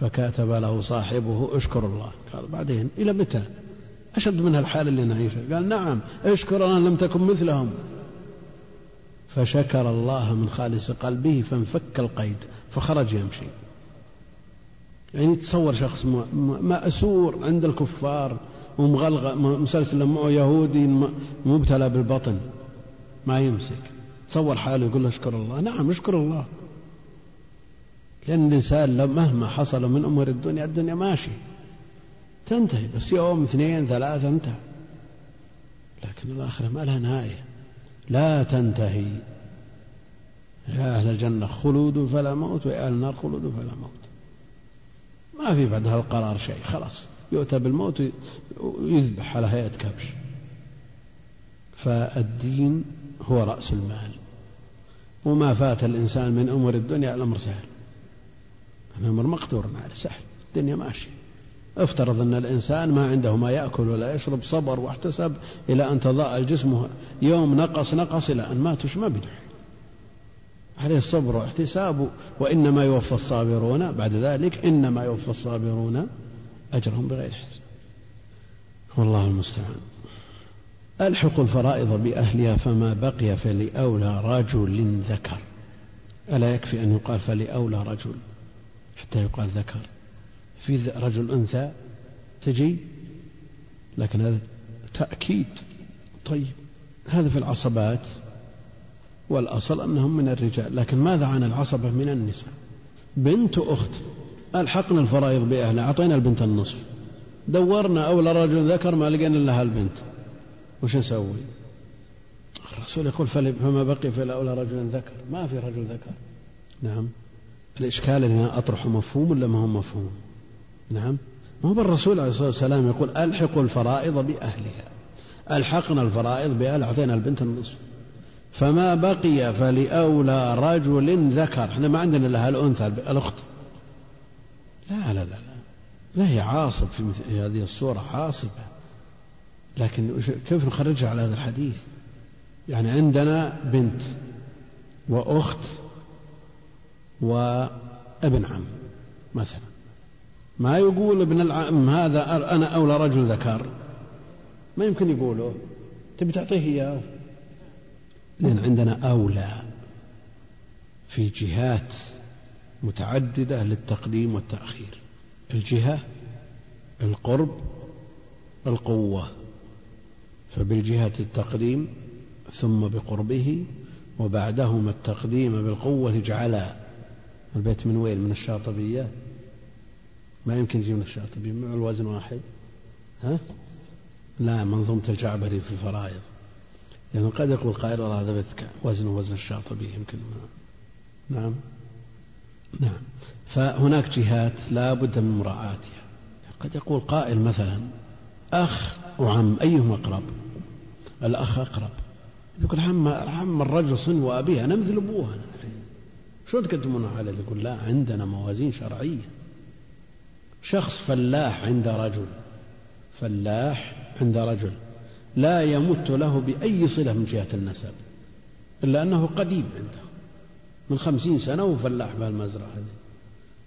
فكاتب له صاحبه اشكر الله. قال بعدين إلى متى؟ أشد من الحال اللي نعيشها قال نعم اشكر أنا لم تكن مثلهم. فشكر الله من خالص قلبه فانفك القيد فخرج يمشي. يعني تصور شخص مأسور عند الكفار ومغلغ مسلسل معه يهودي مبتلى بالبطن ما يمسك. تصور حاله يقول له اشكر الله. نعم اشكر الله. لأن الإنسان مهما حصل من أمور الدنيا الدنيا ماشي تنتهي. بس يوم اثنين ثلاثة انتهى. لكن الآخرة ما لها نهاية. لا تنتهي. يا أهل الجنة خلود فلا موت ويا أهل النار خلود فلا موت. ما في بعد هذا القرار شيء خلاص. يؤتى بالموت ويذبح على هيئة كبش. فالدين هو رأس المال. وما فات الإنسان من أمور الدنيا الأمر سهل. الأمر مقدور عليه سهل. الدنيا ماشية. افترض أن الإنسان ما عنده ما يأكل ولا يشرب صبر واحتسب إلى أن تضاءل جسمه يوم نقص نقص إلى أن مات ما بدح عليه الصبر واحتساب وإنما يوفى الصابرون بعد ذلك إنما يوفى الصابرون أجرهم بغير حساب. والله المستعان. ألحق الفرائض بأهلها فما بقي فلأولى رجل ذكر. ألا يكفي أن يقال فلأولى رجل؟ حتى يقال ذكر. في رجل أنثى تجي لكن هذا تأكيد. طيب هذا في العصبات. والأصل أنهم من الرجال. لكن ماذا عن العصبة من النساء؟ بنت أخت. ألحقنا الفرائض بأهلها. أعطينا البنت النصف. دورنا أولى رجل ذكر ما لقينا لها البنت. وش نسوي؟ الرسول يقول فما بقي فلا رجل ذكر. ما في رجل ذكر. نعم. الإشكال أنا أطرحه مفهوم ولا ما هو مفهوم؟ نعم. ما هو الرسول عليه الصلاة والسلام يقول ألحقوا الفرائض بأهلها. ألحقنا الفرائض بأهل أعطينا البنت النصف. فما بقي فلأولى رجل ذكر. إحنا ما عندنا لها الأنثى الأخت. لا لا لا لا. لا هي عاصب في مثل هذه الصورة عاصبة. لكن كيف نخرجها على هذا الحديث؟ يعني عندنا بنت وأخت وابن عم مثلا. ما يقول ابن العم هذا أنا أولى رجل ذكر. ما يمكن يقوله. تبي تعطيه إياه؟ لأن عندنا أولى في جهات متعددة للتقديم والتأخير. الجهة القرب القوة. فبالجهة التقديم ثم بقربه وبعدهما التقديم بالقوة اجعلا البيت من وين؟ من الشاطبية؟ ما يمكن يجي من الشاطبية مع الوزن واحد. ها؟ لا منظومة الجعبري في الفرائض. لأنه قد يقول قائل هذا بيت وزنه وزن الشاطبية يمكن. ما. نعم. نعم. فهناك جهات لا بد من مراعاتها. قد يقول قائل مثلا أخ وعم أيهما أقرب؟ الأخ أقرب. يقول عم عم الرجل صنو أبيه أنا مثل أبوه أنا. شلون تقدمون عليه يقول لا عندنا موازين شرعية. شخص فلاح عند رجل فلاح عند رجل لا يمت له بأي صلة من جهة النسب إلا أنه قديم عنده من خمسين سنة وفلاح بهالمزرعة هذه.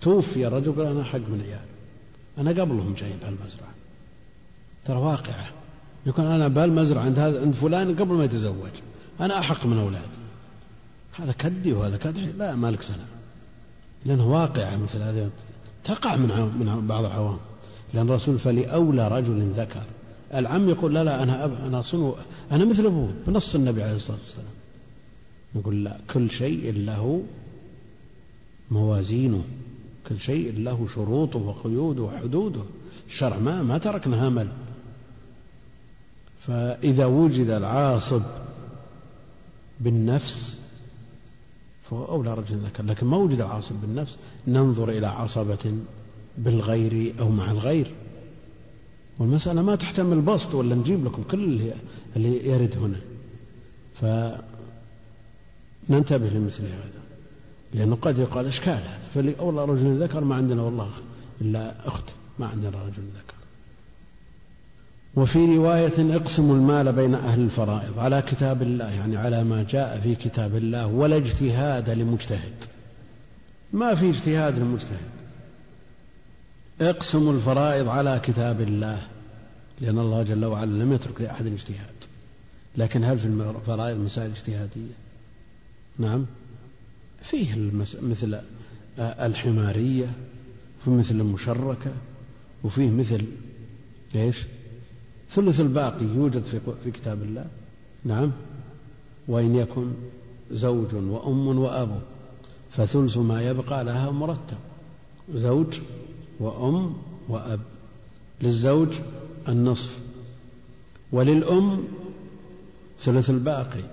توفي الرجل قال أنا حق من عيال أنا قبلهم جاي بهالمزرعة. ترى واقعة. يكون أنا بهالمزرعة عند هذا عند فلان قبل ما يتزوج أنا أحق من أولاد هذا كدي وهذا كدحي لا مالك سنة. لأنه واقعة مثل هذه. تقع من من بعض العوام. لأن الرسول فلأولى رجل ذكر. العم يقول لا لا أنا أب أنا صنو أنا مثل أبوه بنص النبي عليه الصلاة والسلام. يقول لا كل شيء له موازينه. كل شيء له شروطه وقيوده وحدوده. الشرع ما ما تركنا همل فإذا وجد العاصب بالنفس فهو أولى رجل ذكر لكن ما وجد العاصب بالنفس. ننظر إلى عصبة بالغير أو مع الغير. والمسألة ما تحتمل بسط ولا نجيب لكم كل اللي, يرد هنا. فننتبه لمثل هذا لأنه قد يقال إشكال هذا. فلأولى رجل ذكر ما عندنا والله إلا أخت ما عندنا رجل ذكر. وفي رواية اقسموا المال بين أهل الفرائض على كتاب الله يعني على ما جاء في كتاب الله ولا اجتهاد لمجتهد. ما في اجتهاد لمجتهد. اقسموا الفرائض على كتاب الله لأن الله جل وعلا لم يترك لأحد الاجتهاد. لكن هل في الفرائض مسائل اجتهادية؟ نعم. فيه. مثل الحمارية وفي مثل المشركة وفيه مثل إيش؟ ثلث الباقي يوجد في, كتاب الله؟ نعم. وإن يكن زوج وأم وأب فثلث ما يبقى لها مرتب. زوج وأم وأب. للزوج النصف. وللأم ثلث الباقي.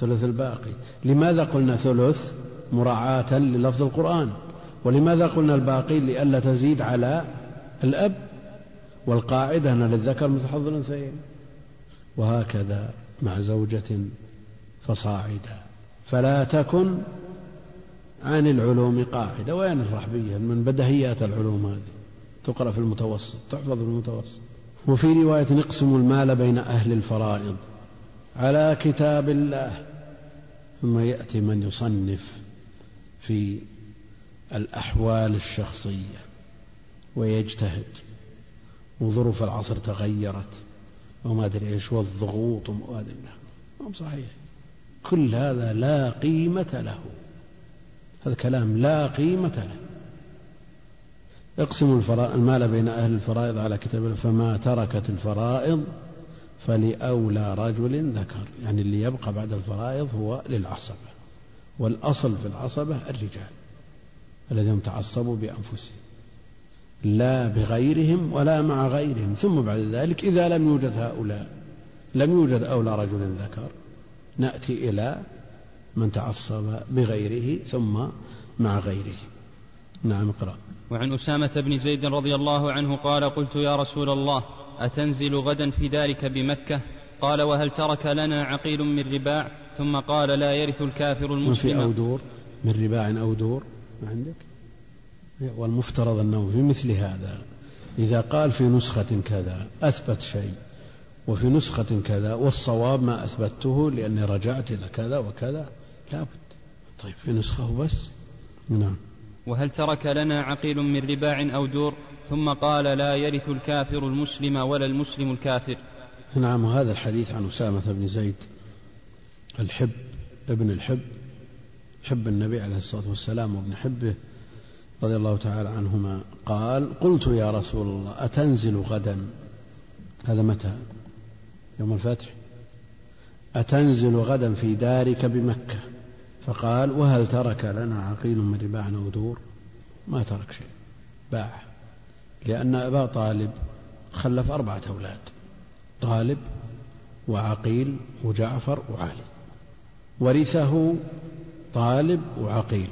ثلث الباقي. لماذا قلنا ثلث؟ مراعاة للفظ القرآن. ولماذا قلنا الباقي؟ لئلا تزيد على الأب. والقاعدة أن للذكر مثل حظ الأنثيين. وهكذا مع زوجة فصاعدا فلا تكن عن العلوم قاعدة. وين بها من بدهيات العلوم هذه. تقرأ في المتوسط تحفظ في المتوسط. وفي رواية نقسم المال بين أهل الفرائض. على كتاب الله. ثم يأتي من يصنف في الأحوال الشخصية. ويجتهد. وظروف العصر تغيرت. وما أدري إيش والضغوط وما أدري صحيح. كل هذا لا قيمة له. هذا كلام لا قيمة له. اقسموا المال بين أهل الفرائض على كتاب فما تركت الفرائض فلأولى رجل ذكر. يعني اللي يبقى بعد الفرائض هو للعصبة. والأصل في العصبة الرجال الذين تعصبوا بأنفسهم. لا بغيرهم ولا مع غيرهم. ثم بعد ذلك إذا لم يوجد هؤلاء لم يوجد أولى رجل ذكر نأتي إلى من تعصب بغيره ثم مع غيره. نعم اقرأ. وعن أسامة بن زيد رضي الله عنه قال قلت يا رسول الله أتنزل غدا في ذلك بمكة؟ قال وهل ترك لنا عقيل من رباع؟ ثم قال لا يرث الكافر المسلم في أو دور؟ من رباع أو دور؟ ما عندك؟ والمفترض أنه في مثل هذا إذا قال في نسخة كذا أثبت شيء وفي نسخة كذا والصواب ما أثبته لأني رجعت إلى كذا وكذا لابد. طيب في نسخة بس نعم. وهل ترك لنا عقيل من رباع أو دور؟ ثم قال لا يرث الكافر المسلم ولا المسلم الكافر. نعم وهذا الحديث عن أسامة بن زيد الحب ابن الحب حب النبي عليه الصلاة والسلام وابن حبه رضي الله تعالى عنهما قال قلت يا رسول الله أتنزل غدا؟ هذا متى؟ يوم الفتح. أتنزل غدا في دارك بمكة؟ فقال وهل ترك لنا عقيل من رباع أو دور ما ترك شيء. باع. لأن أبا طالب خلف أربعة أولاد طالب وعقيل وجعفر وعلي. ورثه طالب وعقيل.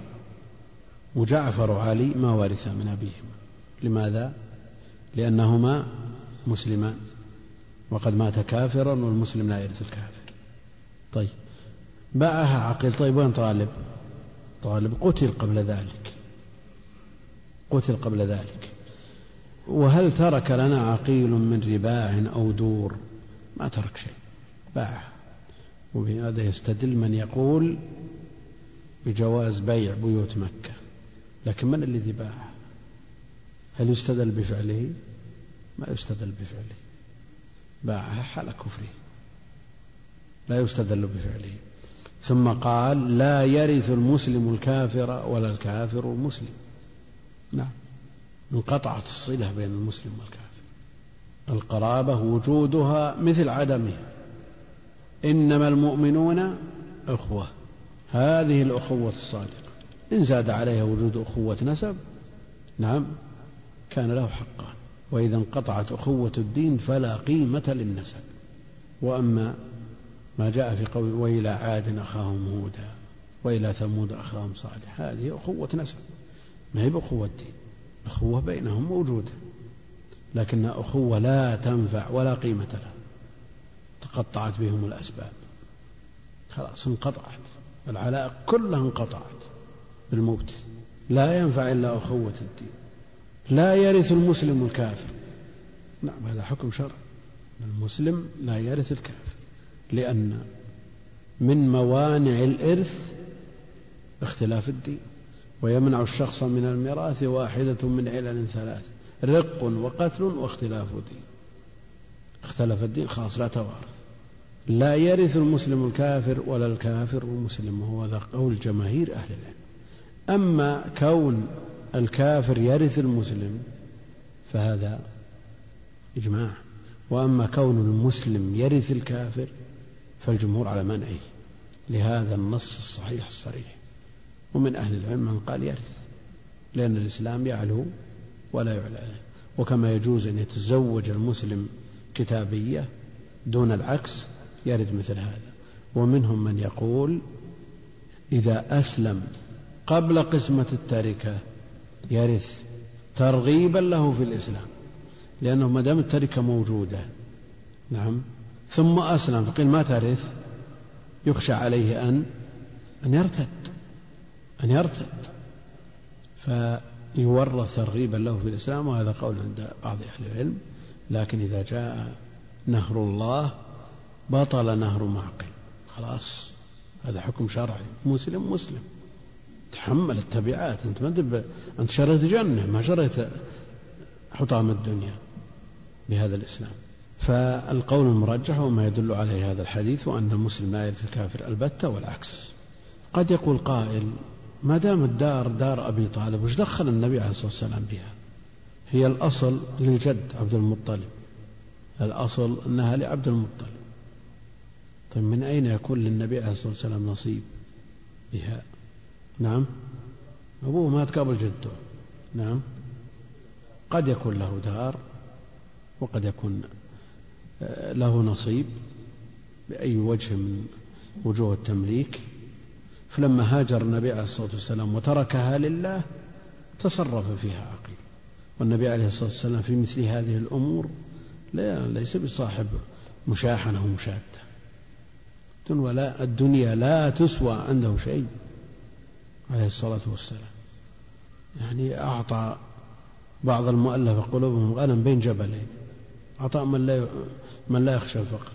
وجعفر وعلي ما ورثا من أبيهما لماذا؟ لأنهما مسلمان. وقد مات كافرا والمسلم لا يرث الكافر. طيب باعها عقيل. طيب وين طالب؟ طالب قتل قبل ذلك. قتل قبل ذلك. وهل ترك لنا عقيل من رباع أو دور؟ ما ترك شيء. باعها. وبهذا يستدل من يقول بجواز بيع بيوت مكة. لكن من الذي باعها هل يستدل بفعله؟ ما يستدل بفعله. باعها حال كفره. لا يستدل بفعله. ثم قال لا يرث المسلم الكافر ولا الكافر المسلم. نعم. انقطعت الصلة بين المسلم والكافر. القرابة وجودها مثل عدمها إنما المؤمنون أخوة. هذه الأخوة الصادقة إن زاد عليها وجود أخوة نسب نعم كان له حقان. وإذا انقطعت أخوة الدين فلا قيمة للنسب. وأما ما جاء في قول وإلى عاد أخاهم هودا وإلى ثمود أخاهم صالح هذه أخوة نسب. ما هي بأخوة دين أخوة بينهم موجودة لكن أخوة لا تنفع ولا قيمة لها. تقطعت بهم الأسباب. خلاص انقطعت. العلاقة كلها انقطعت. بالموت لا ينفع إلا أخوة الدين. لا يرث المسلم الكافر. نعم هذا حكم شرعي. المسلم لا يرث الكافر لأن من موانع الإرث اختلاف الدين ويمنع الشخص من الميراث واحدة من علل ثلاث رق وقتل واختلاف دين اختلف الدين خلاص لا توارث. لا يرث المسلم الكافر ولا الكافر المسلم. وهو ذا قول جماهير أهل العلم. أما كون الكافر يرث المسلم فهذا إجماع. وأما كون المسلم يرث الكافر فالجمهور على منعه. لهذا النص الصحيح الصريح. ومن أهل العلم من قال يرث لأن الإسلام يعلو ولا يعلى. عليه وكما يجوز أن يتزوج المسلم كتابية دون العكس يرد مثل هذا. ومنهم من يقول إذا أسلم قبل قسمة التركة. يرث ترغيبا له في الإسلام لأنه ما دام التركة موجودة. نعم. ثم أسلم فقيل ما ترث؟ يخشى عليه أن أن يرتد أن يرتد. فيورث ترغيبا له في الإسلام وهذا قول عند بعض أهل العلم. لكن إذا جاء نهر الله بطل نهر معقل. خلاص. هذا حكم شرعي. مسلم مسلم. تحمل التبعات. أنت ما أنت شريت جنة ما شريت حطام الدنيا بهذا الإسلام. فالقول المرجح وما يدل عليه هذا الحديث وأن المسلم لا يرث الكافر البتة والعكس. قد يقول قائل ما دام الدار دار أبي طالب وش دخل النبي عليه الصلاة والسلام بها؟ هي الأصل للجد عبد المطلب الأصل أنها لعبد المطلب. طيب من أين يكون للنبي عليه الصلاة والسلام نصيب بها؟ نعم. أبوه مات قبل جده. نعم. قد يكون له دار وقد يكون آه، له نصيب بأي وجه من وجوه التمليك. فلما هاجر النبي عليه الصلاة والسلام وتركها لله تصرف فيها عقيل. والنبي عليه الصلاة والسلام في مثل هذه الأمور لا ليس بصاحب مشاحنة ومشادة ولا الدنيا لا تسوى عنده شيء. عليه الصلاة والسلام. يعني أعطى بعض المؤلفة قلوبهم غنم بين جبلين. عطاء من لا من لا يخشى الفقر.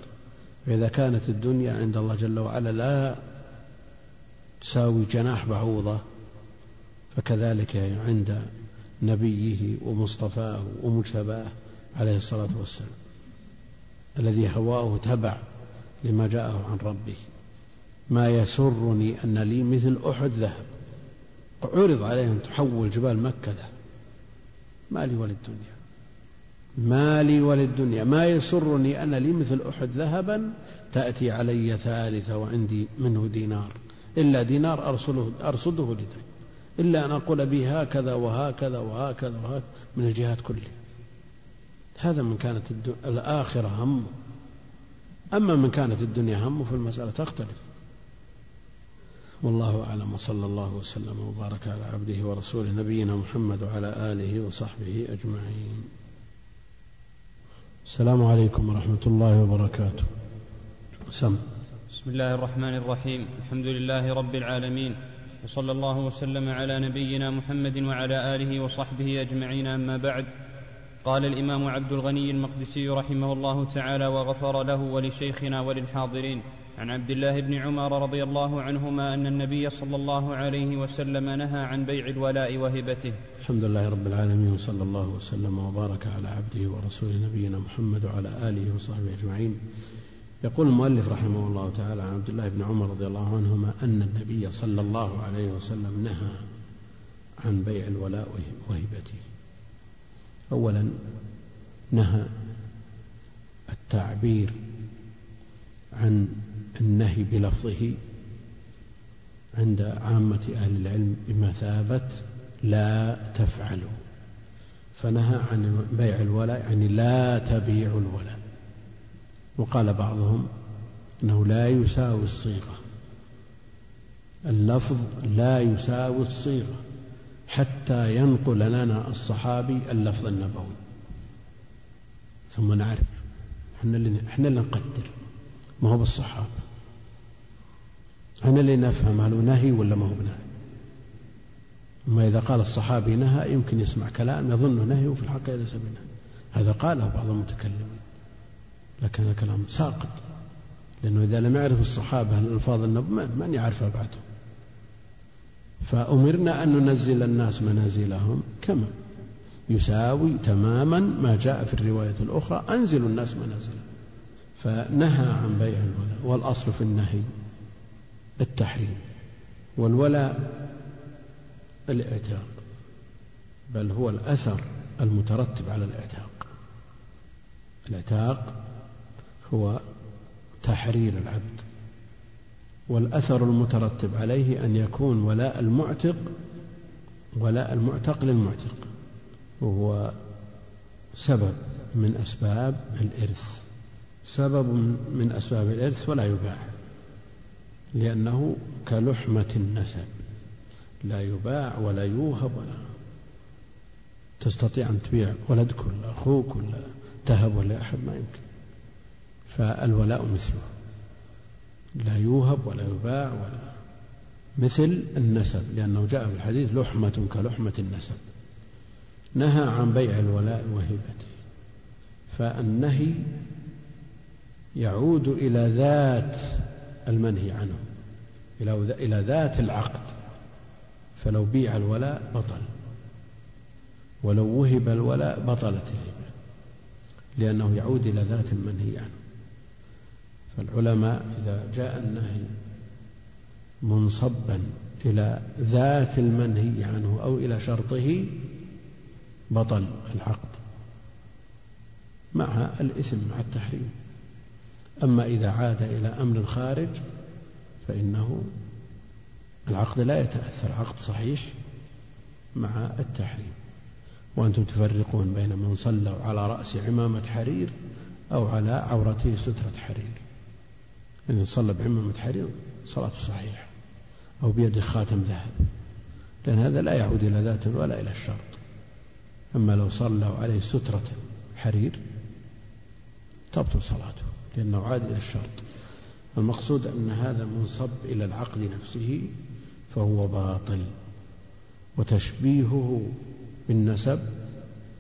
فإذا كانت الدنيا عند الله جل وعلا لا تساوي جناح بعوضة فكذلك عند نبيه ومصطفاه ومجتباه عليه الصلاة والسلام. الذي هواه تبع لما جاءه عن ربه. ما يسرني أن لي مثل أحد ذهب. عرض عليه أن تحول جبال مكة ذهب ما لي وللدنيا ما لي وللدنيا ما يسرني أن لي مثل أحد ذهبا تأتي علي ثالثة وعندي منه دينار. إلا دينار أرسله أرصده لدي. إلا أن أقول به هكذا وهكذا وهكذا وهكذا. من الجهات كلها هذا من كانت الآخرة همه أما من كانت الدنيا همه فالمسألة تختلف. والله أعلم وصلى الله وسلم وبارك على عبده ورسوله نبينا محمد وعلى آله وصحبه أجمعين. السلام عليكم ورحمة الله وبركاته. سم. بسم الله الرحمن الرحيم. الحمد لله رب العالمين وصلى الله وسلم على نبينا محمد وعلى آله وصحبه أجمعين. أما بعد قال الإمام عبد الغني المقدسي رحمه الله تعالى وغفر له ولشيخنا وللحاضرين. عن عبد الله بن عمر رضي الله عنهما أن النبي صلى الله عليه وسلم نهى عن بيع الولاء وهبته. الحمد لله رب العالمين وصلى الله وسلم وبارك على عبده ورسوله نبينا محمد وعلى آله وصحبه أجمعين. يقول المؤلف رحمه الله تعالى عن عبد الله بن عمر رضي الله عنهما أن النبي صلى الله عليه وسلم نهى عن بيع الولاء وهبته. أولا نهى التعبير عن النهي بلفظه عند عامة أهل العلم بمثابة لا تفعلوا فنهى عن بيع الولاء يعني لا تبيعوا الولاء وقال بعضهم إنه لا يساوي الصيغة اللفظ لا يساوي الصيغة حتى ينقل لنا الصحابي اللفظ النبوي. ثم نعرف إحنا اللي إحنا اللي نقدر ما هو بالصحابة. إحنا اللي نفهم هل نهي ولا ما هو بنهي. أما إذا قال الصحابي نهى يمكن يسمع كلام يظنه نهي وفي الحقيقة ليس بنهي. هذا قاله بعض المتكلمين. لكن هذا كلام ساقط. لأنه إذا لم يعرف الصحابة الألفاظ النبي من يعرفها بعده؟ فأمرنا أن ننزل الناس منازلهم كما يساوي تماما ما جاء في الرواية الأخرى أنزلوا الناس منازل فنهى عن بيع الولاء والأصل في النهي. التحريم والولاء الإعتاق بل هو الأثر المترتب على الإعتاق. الإعتاق هو تحرير العبد والأثر المترتب عليه أن يكون ولاء المعتق ولاء المعتق للمعتق وهو سبب من أسباب الإرث. سبب من أسباب الإرث ولا يباع لأنه كلحمة النسب. لا يباع ولا يوهب ولا تستطيع أن تبيع ولدك ولا أخوك ولا تهب ولا أحد ما يمكن. فالولاء مثله. لا يوهب ولا يباع ولا مثل النسب لأنه جاء في الحديث لحمة كلحمة النسب. نهى عن بيع الولاء وهبته. فالنهي يعود إلى ذات المنهي عنه. إلى ذات العقد فلو بيع الولاء بطل. ولو وهب الولاء بطلت الهبة لأنه يعود إلى ذات المنهي عنه فالعلماء إذا جاء النهي منصبا إلى ذات المنهي عنه أو إلى شرطه بطل العقد. مع الإثم مع التحريم. أما إذا عاد إلى أمر خارج فإنه العقد لا يتأثر عقد صحيح مع التحريم. وأنتم تفرقون بين من صلى على رأس عمامة حرير أو على عورته سترة حرير. إن صلى بعمامة حرير صلاته صحيحة أو بيده خاتم ذهب لأن هذا لا يعود إلى ذات ولا إلى الشرط. أما لو صلوا عليه سترة حرير تبطل صلاته لأنه عاد إلى الشرط. المقصود أن هذا منصب إلى العقد نفسه فهو باطل وتشبيهه بالنسب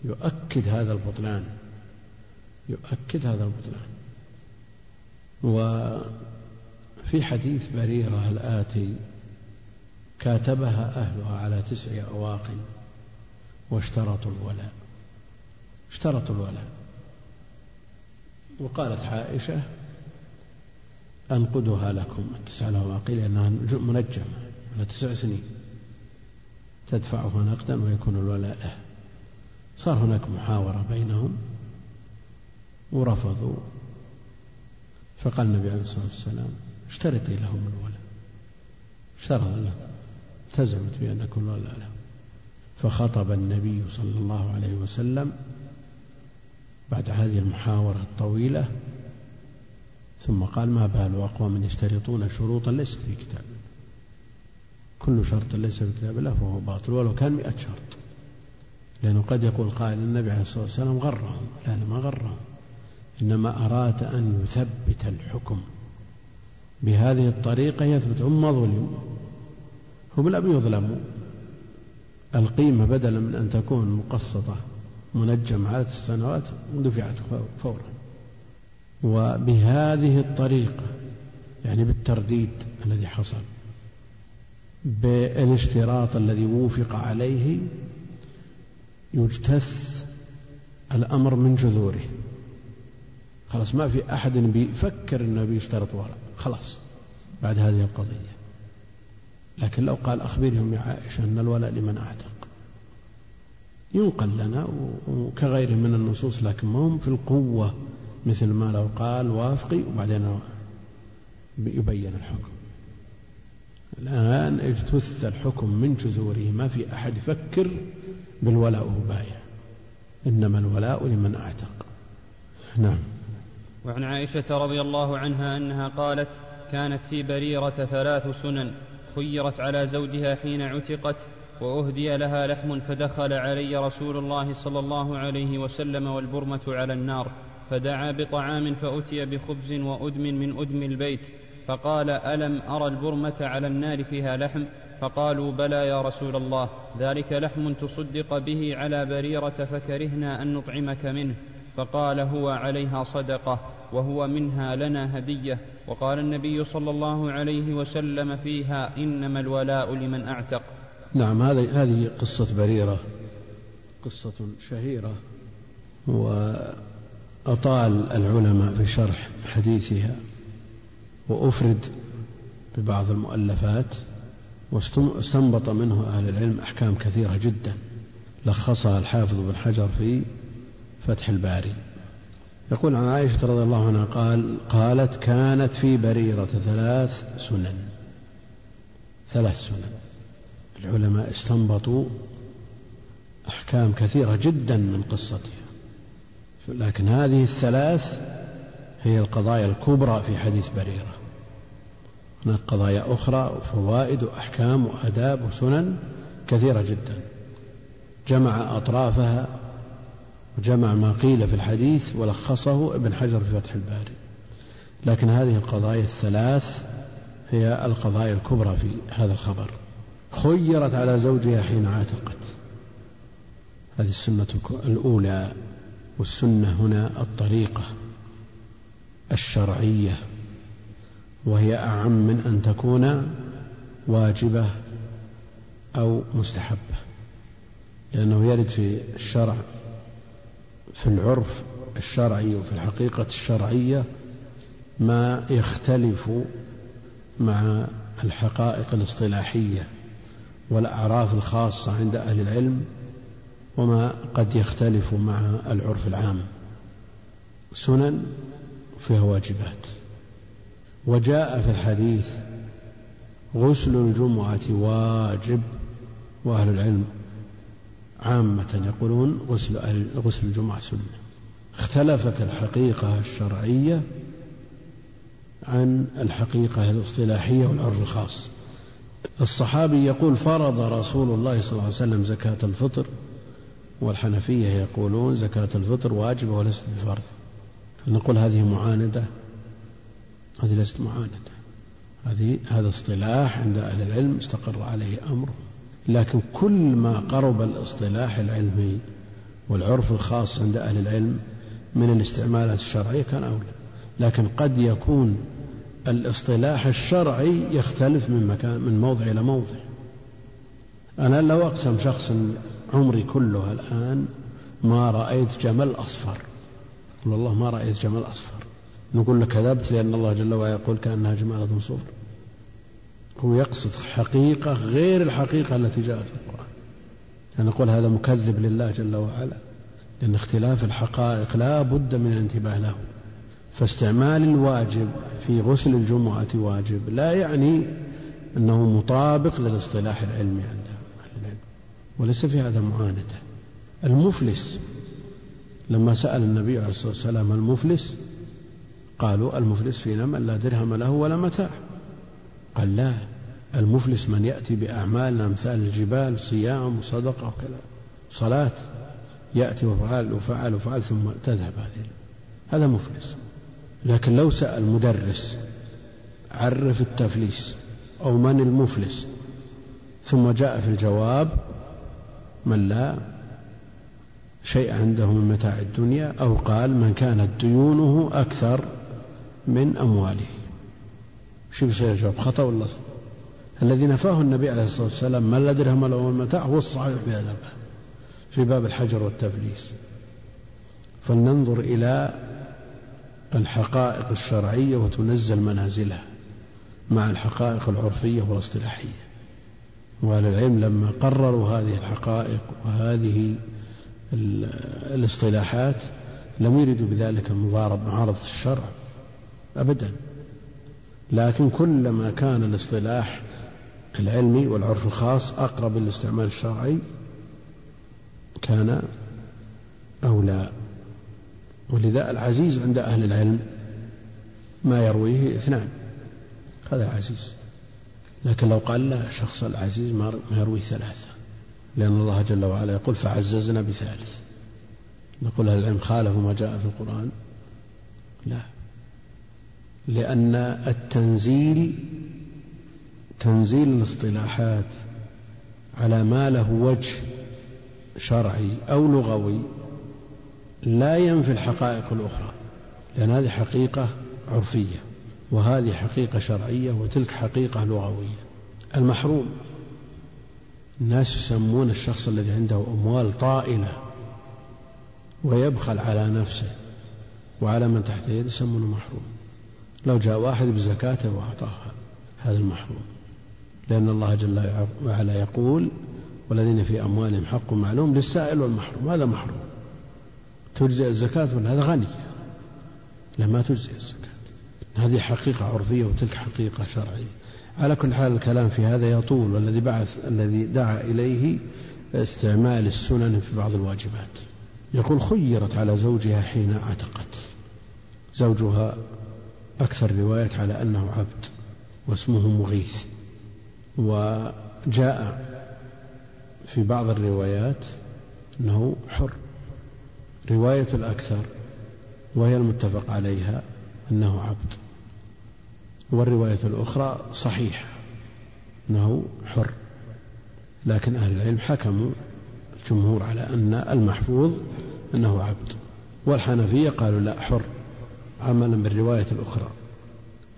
يؤكد هذا البطلان يؤكد هذا البطلان. وفي حديث بريرة الآتي كاتبها أهلها على تسع أواق واشترطوا الولاء اشترطوا الولاء. وقالت عائشة أنقدها لكم. التسع الأواق لأنها منجمة على تسع سنين. تدفعها نقدا ويكون الولاء له. صار هناك محاورة بينهم ورفضوا. فقال النبي عليه الصلاة والسلام اشترطي لهم الولاء. اشترط له. التزمت بأن يكون الولاء له. فخطب النبي صلى الله عليه وسلم بعد هذه المحاورة الطويلة ثم قال ما بال أقوام يشترطون شروطا ليست في كتاب. كل شرط ليس في كتاب الله فهو باطل ولو كان مئة شرط. لأنه قد يقول قائل النبي عليه الصلاة والسلام غرهم. لا لا ما غرهم. إنما أراد أن يثبت الحكم. بهذه الطريقة يثبت. هم ظلموا. هم لم يظلموا. القيمة بدلا من أن تكون مقسطة منجمة عدد السنوات دفعت فورا. وبهذه الطريقة يعني بالترديد الذي حصل بالاشتراط الذي وافق عليه يجتث الأمر من جذوره. خلاص ما في أحد بيفكر أنه بيشترط وراء خلاص بعد هذه القضية. لكن لو قال أخبرهم يا عائشة أن الولاء لمن أعتق. ينقل لنا وكغيره من النصوص لكن ما هم في القوة مثل ما لو قال وافقي وبعدين يبين الحكم. الآن اجتث الحكم من جذوره. ما في أحد يفكر بالولاء بايع. إنما الولاء لمن أعتق. نعم. وعن عائشة رضي الله عنها أنها قالت كانت في بريرة ثلاث سنن خيرت على زوجها حين عتقت وأهدي لها لحم فدخل علي رسول الله صلى الله عليه وسلم والبرمة على النار. فدعا بطعام فأتي بخبز وأدم من أدم البيت فقال ألم أرى البرمة على النار فيها لحم؟ فقالوا بلى يا رسول الله ذلك لحم تصدق به على بريرة فكرهنا أن نطعمك منه. فقال هو عليها صدقة وهو منها لنا هدية. وقال النبي صلى الله عليه وسلم فيها إنما الولاء لمن أعتق. نعم هذه هذه قصة بريرة قصة شهيرة وأطال العلماء في شرح حديثها وأفرد ببعض المؤلفات واستنبط منه أهل العلم أحكام كثيرة جدا. لخصها الحافظ بن حجر في فتح الباري. يقول عن عائشة رضي الله عنها قال قالت كانت في بريرة ثلاث سنن. ثلاث سنن. العلماء استنبطوا أحكام كثيرة جدا من قصتها. لكن هذه الثلاث هي القضايا الكبرى في حديث بريرة. هناك قضايا أخرى وفوائد وأحكام وآداب وسنن كثيرة جدا. جمع أطرافها وجمع ما قيل في الحديث ولخصه ابن حجر في فتح الباري. لكن هذه القضايا الثلاث هي القضايا الكبرى في هذا الخبر. خيرت على زوجها حين عاتقت. هذه السنة الأولى. والسنة هنا الطريقة الشرعية وهي أعم من أن تكون واجبة أو مستحبة لأنه يرد في الشرع في العرف الشرعي وفي الحقيقة الشرعية ما يختلف مع الحقائق الاصطلاحية والأعراف الخاصة عند أهل العلم وما قد يختلف مع العرف العام. سنن فيها واجبات. وجاء في الحديث غسل الجمعة واجب وأهل العلم عامة يقولون غسل غسل الجمعة سنة. اختلفت الحقيقة الشرعية عن الحقيقة الاصطلاحية والعرف الخاص. الصحابي يقول فرض رسول الله صلى الله عليه وسلم زكاة الفطر والحنفية يقولون زكاة الفطر واجبة وليست بفرض. نقول هذه معاندة؟ هذه ليست معاندة. هذه هذا اصطلاح عند أهل العلم استقر عليه أمره لكن كل ما قرب الاصطلاح العلمي والعرف الخاص عند أهل العلم من الاستعمالات الشرعية كان أولى. لكن قد يكون الاصطلاح الشرعي يختلف من مكان من موضع إلى موضع. أنا لو أقسم شخص عمري كله الآن ما رأيت جمل أصفر. يقول الله ما رأيت جمل أصفر. نقول له كذبت لأن الله جل وعلا يقول كأنها جمالة صفر. هو يقصد حقيقة غير الحقيقة التي جاءت في القرآن. يعني نقول هذا مكذب لله جل وعلا. لأن اختلاف الحقائق لا بد من الانتباه له. فاستعمال الواجب في غسل الجمعة واجب. لا يعني أنه مطابق للاصطلاح العلمي عند أهل العلم وليس في هذا معاندة. المفلس لما سأل النبي عليه الصلاة والسلام المفلس قالوا المفلس فينا من لا درهم له ولا متاع. قال لا المفلس من يأتي بأعمال أمثال الجبال صيام وصدقة وكذا. صلاة يأتي وفعل وفعل وفعل ثم تذهب هذه. هذا مفلس. لكن لو سأل مدرس عرف التفليس أو من المفلس ثم جاء في الجواب من لا شيء عنده من متاع الدنيا أو قال من كانت ديونه أكثر من أمواله. شو يصير الجواب خطأ ولا صح الذي نفاه النبي عليه الصلاة والسلام من لا درهم له المتاع هو الصحيح في هذا الباب في باب الحجر والتفليس فلننظر إلى الحقائق الشرعية وتنزل منازلها مع الحقائق العرفية والاصطلاحية. وأهل العلم لما قرروا هذه الحقائق وهذه الاصطلاحات لم يردوا بذلك المضارب معارضة الشرع أبدا. لكن كلما كان الاصطلاح العلمي والعرف الخاص أقرب للاستعمال الشرعي كان أولى ولذا العزيز عند أهل العلم ما يرويه اثنان. هذا عزيز لكن لو قال لا شخص العزيز ما يروي ثلاثة لأن الله جل وعلا يقول فعززنا بثالث. نقول أهل العلم خالفوا ما جاء في القرآن؟ لا. لأن التنزيل تنزيل الاصطلاحات على ما له وجه شرعي أو لغوي لا ينفي الحقائق الأخرى لأن هذه حقيقة عرفية. وهذه حقيقة شرعية وتلك حقيقة لغوية. المحروم. الناس يسمون الشخص الذي عنده أموال طائلة ويبخل على نفسه وعلى من تحت يده يسمونه محروم. لو جاء واحد بزكاته وأعطاها هذا المحروم. لأن الله جل وعلا يقول والذين في أموالهم حق معلوم للسائل والمحروم. هذا محروم. تجزئ الزكاة ولا؟ هذا غني. لا ما تجزئ الزكاة. هذه حقيقة عرفية وتلك حقيقة شرعية. على كل حال الكلام في هذا يطول والذي بعث الذي دعا إليه استعمال السنن في بعض الواجبات. يقول خيرت على زوجها حين اعتقت. زوجها أكثر رواية على أنه عبد واسمه مغيث. وجاء في بعض الروايات أنه حر. رواية الأكثر وهي المتفق عليها أنه عبد. والرواية الأخرى صحيحة أنه حر. لكن أهل العلم حكموا الجمهور على أن المحفوظ أنه عبد والحنفية قالوا لا حر عملا بالرواية الأخرى.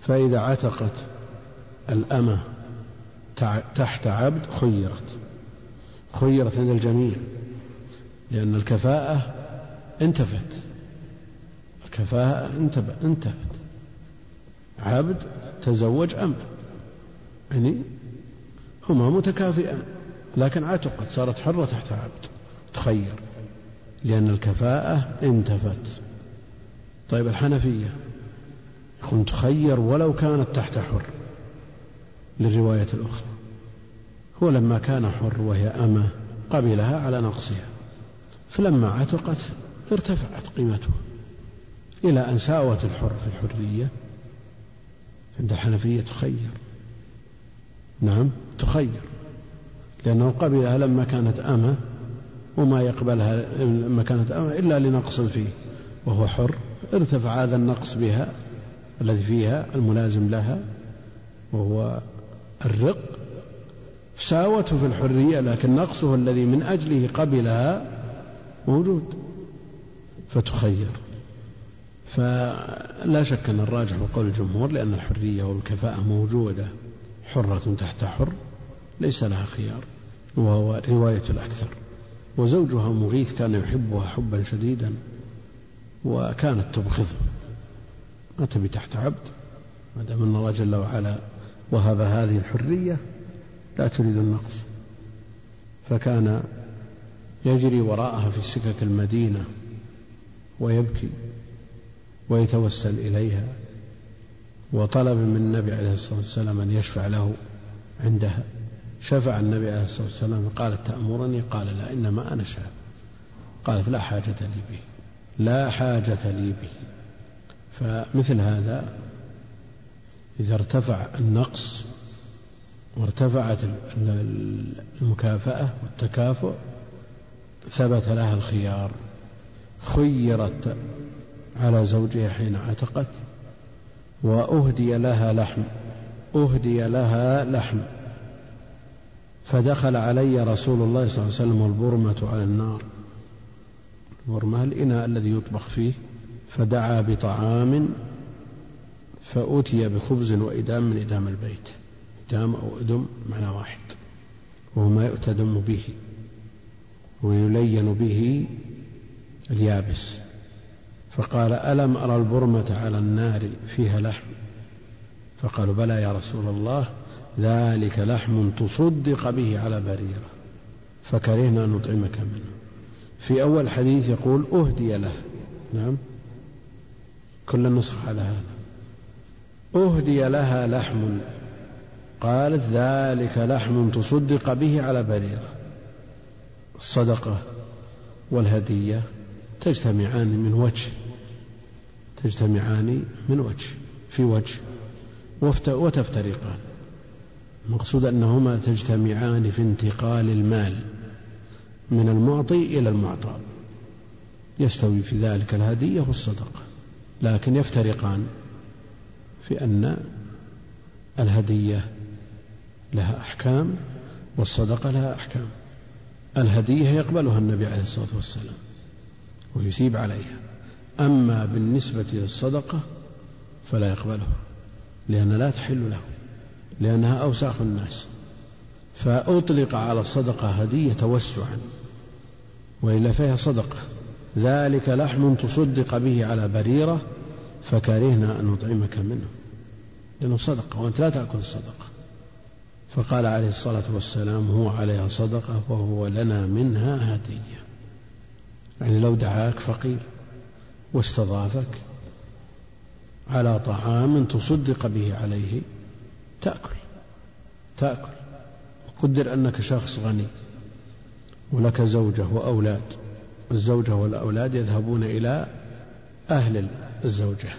فإذا عتقت الأمة تحت عبد خيرت. خيرت عند الجميع لأن الكفاءة انتفت. الكفاءة انتفت عبد تزوج أم. يعني هما متكافئان لكن عتقت صارت حرة تحت عبد تخير لأن الكفاءة انتفت. طيب الحنفية يقول تخير ولو كانت تحت حر. للرواية الأخرى هو لما كان حر وهي أمة قبلها على نقصها. فلما عتقت ارتفعت قيمته. إلى أن ساوت الحر في الحرية عند الحنفية تخير. نعم تخير. لأنه قبلها لما كانت أمة وما يقبلها لما كانت أمة إلا لنقص فيه وهو حر. ارتفع هذا النقص بها الذي فيها الملازم لها وهو الرق. ساوته في الحرية لكن نقصه الذي من أجله قبلها موجود. فتخير. فلا شك أن الراجح هو قول الجمهور لأن الحرية والكفاءة موجودة. حرة تحت حر ليس لها خيار وهو رواية الأكثر. وزوجها مغيث كان يحبها حبا شديدا وكانت تبغضه. ما تبي تحت عبد؟ ما دام أن الله جل وعلا وهب هذه الحرية لا تريد النقص. فكان يجري وراءها في سكك المدينة ويبكي. ويتوسل إليها وطلب من النبي عليه الصلاة والسلام أن يشفع له عندها. شفع النبي عليه الصلاة والسلام قالت تأمرني؟ قال لا إنما أنا شاب قالت لا حاجة لي به لا حاجة لي به. فمثل هذا إذا ارتفع النقص وارتفعت المكافأة والتكافؤ ثبت لها الخيار خيرت على زوجها حين عتقت وأهدي لها لحم أهدي لها لحم. فدخل علي رسول الله صلى الله عليه وسلم والبرمة على النار. البرمة الإناء الذي يطبخ فيه. فدعا بطعام فأتي بخبز وإدام من إدام البيت. إدام أو إدم معنى واحد. وهو ما يؤتدم به ويلين به اليابس. فقال ألم أرى البرمة على النار فيها لحم؟ فقالوا بلى يا رسول الله ذلك لحم تصدق به على بريرة. فكرهنا أن نطعمك منه. في أول حديث يقول أهدي له. نعم. كل النسخ على هذا. أهدي لها لحم. قالت ذلك لحم تصدق به على بريرة. الصدقة والهدية تجتمعان من وجه تجتمعان من وجه في وجه وتفترقان. المقصود أنهما تجتمعان في انتقال المال من المعطي إلى المعطى. يستوي في ذلك الهدية والصدقة لكن يفترقان في أن الهدية لها أحكام والصدقة لها أحكام. الهدية يقبلها النبي عليه الصلاة والسلام ويثيب عليها. أما بالنسبة للصدقة فلا يقبلها لأن لا تحل له لأنها أوساخ الناس. فأطلق على الصدقة هدية توسعا وإلا فيها صدقة. ذلك لحم تصدق به على بريرة فكرهنا أن نطعمك منه. لأنه صدقة وأنت لا تأكل الصدقة. فقال عليه الصلاة والسلام هو عليها صدقة وهو لنا منها هدية. يعني لو دعاك فقير. واستضافك على طعام تصدق به عليه تأكل تأكل. قدر أنك شخص غني ولك زوجة وأولاد. الزوجة والأولاد يذهبون إلى أهل الزوجة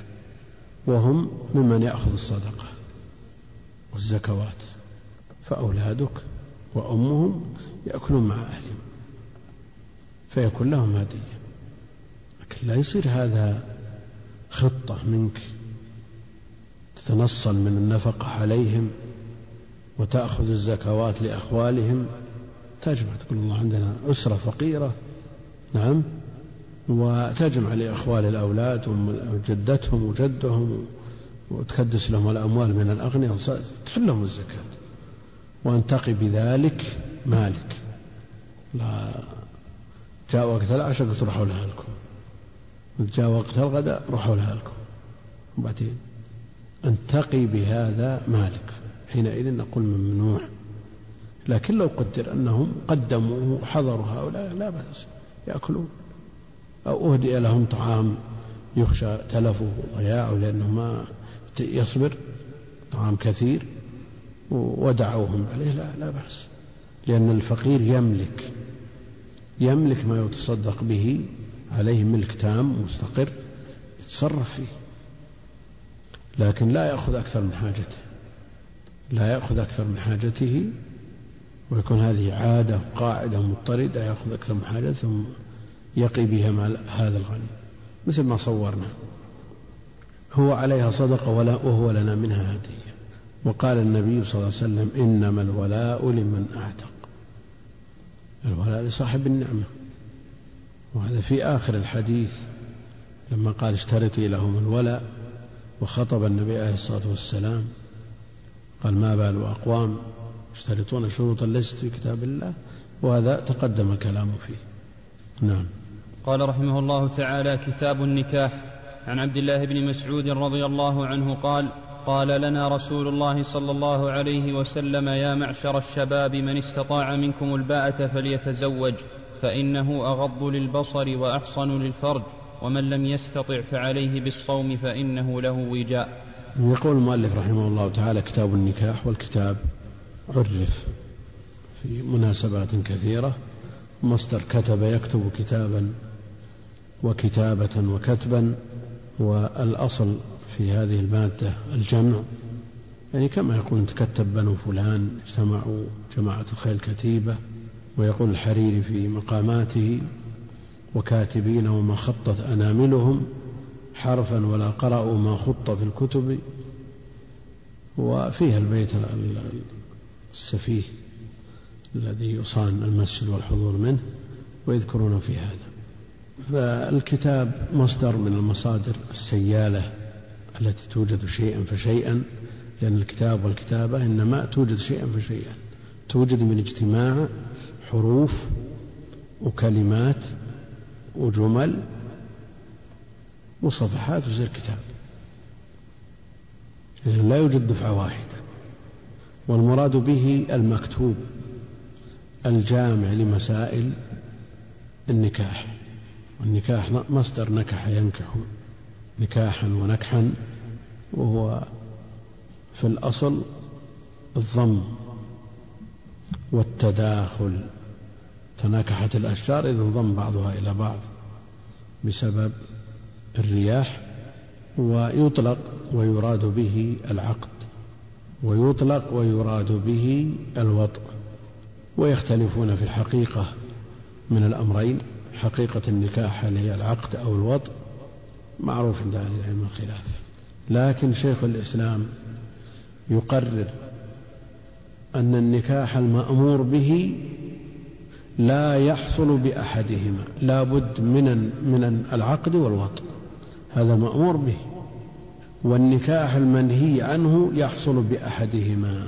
وهم ممن يأخذ الصدقة والزكوات. فأولادك وأمهم يأكلون مع أهلهم فيكون لهم هدية لا يصير هذا خطة منك تتنصل من النفقة عليهم وتأخذ الزكوات لأخوالهم؟ تجمع تقول الله عندنا أسرة فقيرة نعم وتجمع لأخوال الأولاد وجدتهم وجدهم وتكدس لهم الأموال من الأغنياء تحلهم الزكاة. وانتقي بذلك مالك. لا جاء وقت العشاء قلت روحوا لها لكم جاء وقت الغداء روحوا لها لكم. وبعدين انتقي بهذا مالك. حينئذ نقول ممنوع. لكن لو قدر أنهم قدموا وحضروا هؤلاء لا بأس. يأكلون. أو أهدئ لهم طعام يخشى تلفه وضياعه لأنه ما يصبر. طعام كثير. ودعوهم عليه لا لا بأس. لأن الفقير يملك. يملك ما يتصدق به. عليه ملك تام مستقر يتصرف فيه لكن لا يأخذ أكثر من حاجته لا يأخذ أكثر من حاجته ويكون هذه عادة قاعدة مضطردة يأخذ أكثر من حاجته ثم يقي بها مع هذا الغني. مثل ما صورنا هو عليها صدقة ولا وهو لنا منها هدية. وقال النبي صلى الله عليه وسلم إنما الولاء لمن أعتق. الولاء لصاحب النعمة. وهذا في آخر الحديث لما قال اشترطي لهم الولاء وخطب النبي عليه الصلاة والسلام. قال ما بال أقوام؟ يشترطون شروطا ليست في كتاب الله وهذا تقدم الكلام فيه. نعم. قال رحمه الله تعالى كتاب النكاح. عن عبد الله بن مسعود رضي الله عنه قال قال لنا رسول الله صلى الله عليه وسلم يا معشر الشباب من استطاع منكم الباءة فليتزوج. فإنه أغض للبصر وأحصن للفرج ومن لم يستطع فعليه بالصوم فإنه له وجاء. يقول المؤلف رحمه الله تعالى كتاب النكاح والكتاب عرف في مناسبات كثيرة. مصدر كتب يكتب كتابا وكتابة وكتبا والأصل في هذه المادة الجمع. يعني كما يقول تكتب بنو فلان اجتمعوا جماعة الخيل كتيبة. ويقول الحريري في مقاماته وكاتبين وما خطت أناملهم حرفا ولا قرأوا ما خط في الكتب وفيها البيت السفيه الذي يصان المسجد والحضور منه ويذكرون في هذا. فالكتاب مصدر من المصادر السيالة التي توجد شيئا فشيئا لأن الكتاب والكتابة إنما توجد شيئا فشيئا. توجد من اجتماع حروف وكلمات وجمل وصفحات وزي الكتاب يعني لا يوجد دفعة واحدة والمراد به المكتوب الجامع لمسائل النكاح. والنكاح مصدر نكح ينكح نكاحا ونكحا وهو في الأصل الضم والتداخل تناكحت الأشجار إذا انضم بعضها إلى بعض بسبب الرياح ويطلق ويراد به العقد ويطلق ويراد به الوطء ويختلفون في الحقيقة من الأمرين حقيقة النكاح هل هي العقد أو الوطء معروف عند أهل العلم الخلاف. لكن شيخ الإسلام يقرر أن النكاح المأمور به لا يحصل بأحدهما لا بد من من العقد والوطء هذا مأمور به. والنكاح المنهي عنه يحصل بأحدهما.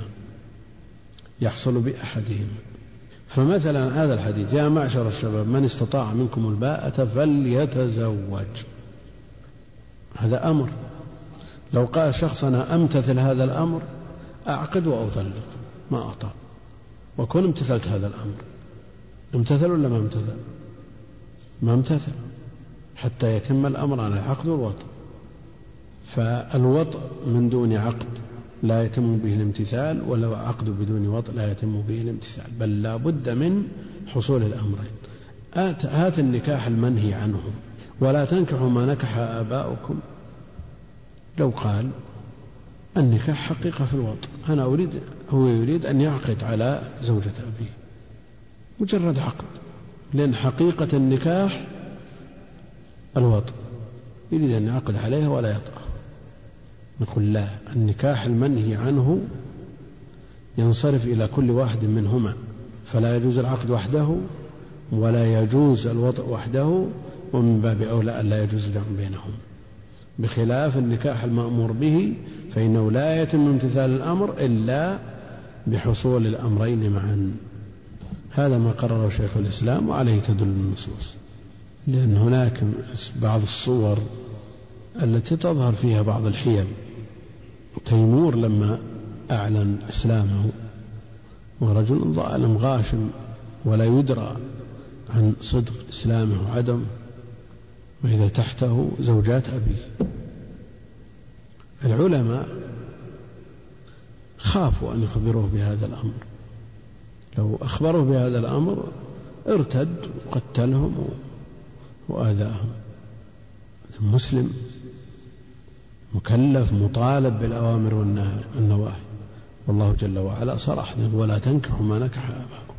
يحصل بأحدهما. فمثلا هذا الحديث يا معشر الشباب من استطاع منكم الباءة فليتزوج. هذا أمر. لو قال شخص أنا أمتثل هذا الأمر أعقد وأطلق. ما أعطى. وكن امتثلت هذا الأمر. امتثل ولا ما امتثل؟ ما امتثل حتى يتم الأمر عن العقد والوطء فالوطء من دون عقد لا يتم به الامتثال ولا عقد بدون وطء لا يتم به الامتثال. بل لا بد من حصول الأمرين. هات, هات النكاح المنهي عنه ولا تنكحوا ما نكح آباؤكم. لو قال النكاح حقيقة في الوطء أنا أريد هو يريد أن يعقد على زوجة أبيه. مجرد عقد. لأن حقيقة النكاح الوطء يريد أن يعقد عليها ولا يطأ نقول لا النكاح المنهي عنه ينصرف إلى كل واحد منهما. فلا يجوز العقد وحده ولا يجوز الوطء وحده ومن باب أولى أن لا يجوز الجمع بينهم. بخلاف النكاح المأمور به فإنه لا يتم امتثال الأمر إلا بحصول الأمرين معا. هذا ما قرره شيخ الإسلام وعليه تدل النصوص. لأن هناك بعض الصور التي تظهر فيها بعض الحيل. تيمور لما أعلن إسلامه ورجل ظالم غاشم ولا يدرى عن صدق إسلامه وعدم وإذا تحته زوجات أبيه. العلماء خافوا أن يخبروه بهذا الأمر. لو أخبروه بهذا الأمر ارتد وقتلهم وآذاهم. المسلم مكلف مطالب بالأوامر والنواهي. والله جل وعلا صرح ولا تنكحوا ما نكح آباكم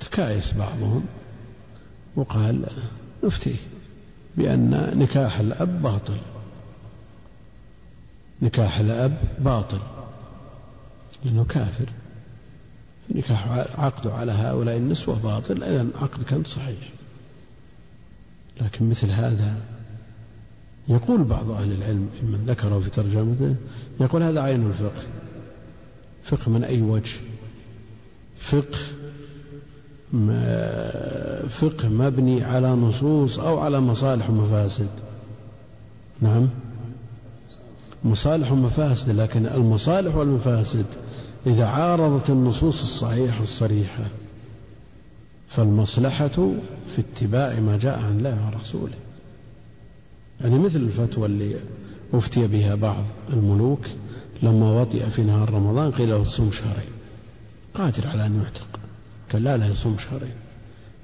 تكايس بعضهم وقال نفتيه بأن نكاح الأب باطل. نكاح الأب باطل لأنه كافر. نكاح عقده على هؤلاء النسوة باطل إذا عقد كان صحيح. لكن مثل هذا يقول بعض أهل العلم في من ذكره في ترجمته يقول هذا عين الفقه. فقه من أي وجه؟ فقه فقه مبني على نصوص أو على مصالح ومفاسد؟ نعم. مصالح ومفاسد لكن المصالح والمفاسد إذا عارضت النصوص الصحيحة الصريحة فالمصلحة في اتباع ما جاء عن الله ورسوله. يعني مثل الفتوى اللي أفتي بها بعض الملوك لما وطئ في نهار رمضان قيل له صوم شهرين. قادر على أن يعتق. قال لا لا يصوم شهرين.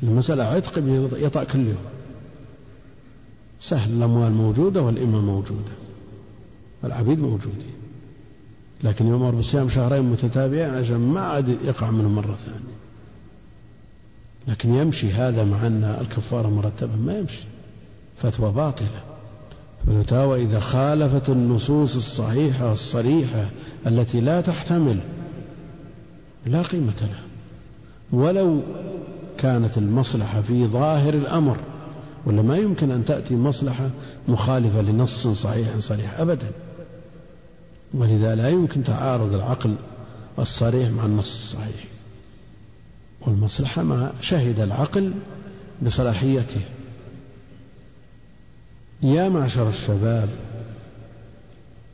المسألة عتق يطأ كل يوم. سهل الأموال موجودة والإمة موجودة. العبيد موجودين. لكن يؤمر بصيام شهرين متتابعين عشان ما عاد يقع منه مرة ثانية. لكن يمشي هذا مع أن الكفارة مرتبة ما يمشي. فتوى باطلة. الفتاوى إذا خالفت النصوص الصحيحة الصريحة التي لا تحتمل لا قيمة لها. ولو كانت المصلحة في ظاهر الأمر ولا ما يمكن أن تأتي مصلحة مخالفة لنص صحيح صريح أبدا. ولذا لا يمكن تعارض العقل الصريح مع النص الصحيح. والمصلحة ما شهد العقل بصلاحيته. يا معشر الشباب